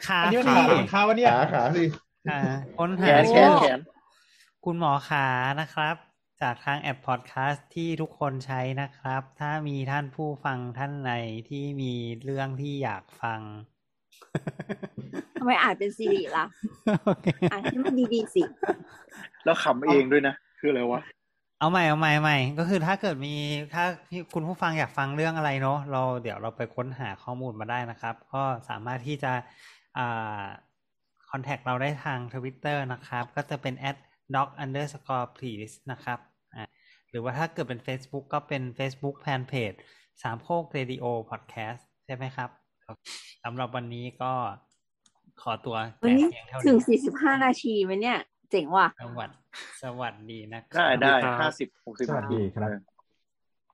ขาอันนี้มันสิขาหรือมันค้าวะเนี่ยขาขาสิอ่าค้นแขหานแขนแขนคุณหมอขานะครับ จากทางแอปพอดแคสต์ที่ทุกคนใช้นะครับ ถ้ามีท่านผู้ฟังท่านไหนที่มีเรื่องที่อยากฟังทำไมอ่านเป็นซีรีส์ล่ะโอเคอ่านให้มันดีๆสิ แล้วขำเองด้วยนะ คืออะไรวะ เอาใหม่เอาใหม่เอาใหม่ก็คือถ้าเกิดมีถ้าที่คุณผู้ฟังอยากฟังเรื่องอะไรเนาะเราเดี๋ยวเราไปค้นหาข้อมูลมาได้นะครับ ก็สามารถที่จะอ่า contact เราได้ทางทวิตเตอร์นะครับ ก็จะเป็น at doc underscore please นะครับอ่า หรือว่าถ้าเกิดเป็น Facebook ก็เป็น Facebook fanpage สามโคกเรดิโอพอดแคสต์ใช่ไหมครับสำหรับวันนี้ก็ขอตัววันแต่นี้เพียงเท่าถึงนี้สี่สิบห้านาทีไหมเนี่ย เจ๋งว่ะ สวัสดีสวัสดีนะคได้รับ ได้ครับห้าสิบหกสิบสวัสดีครับเออ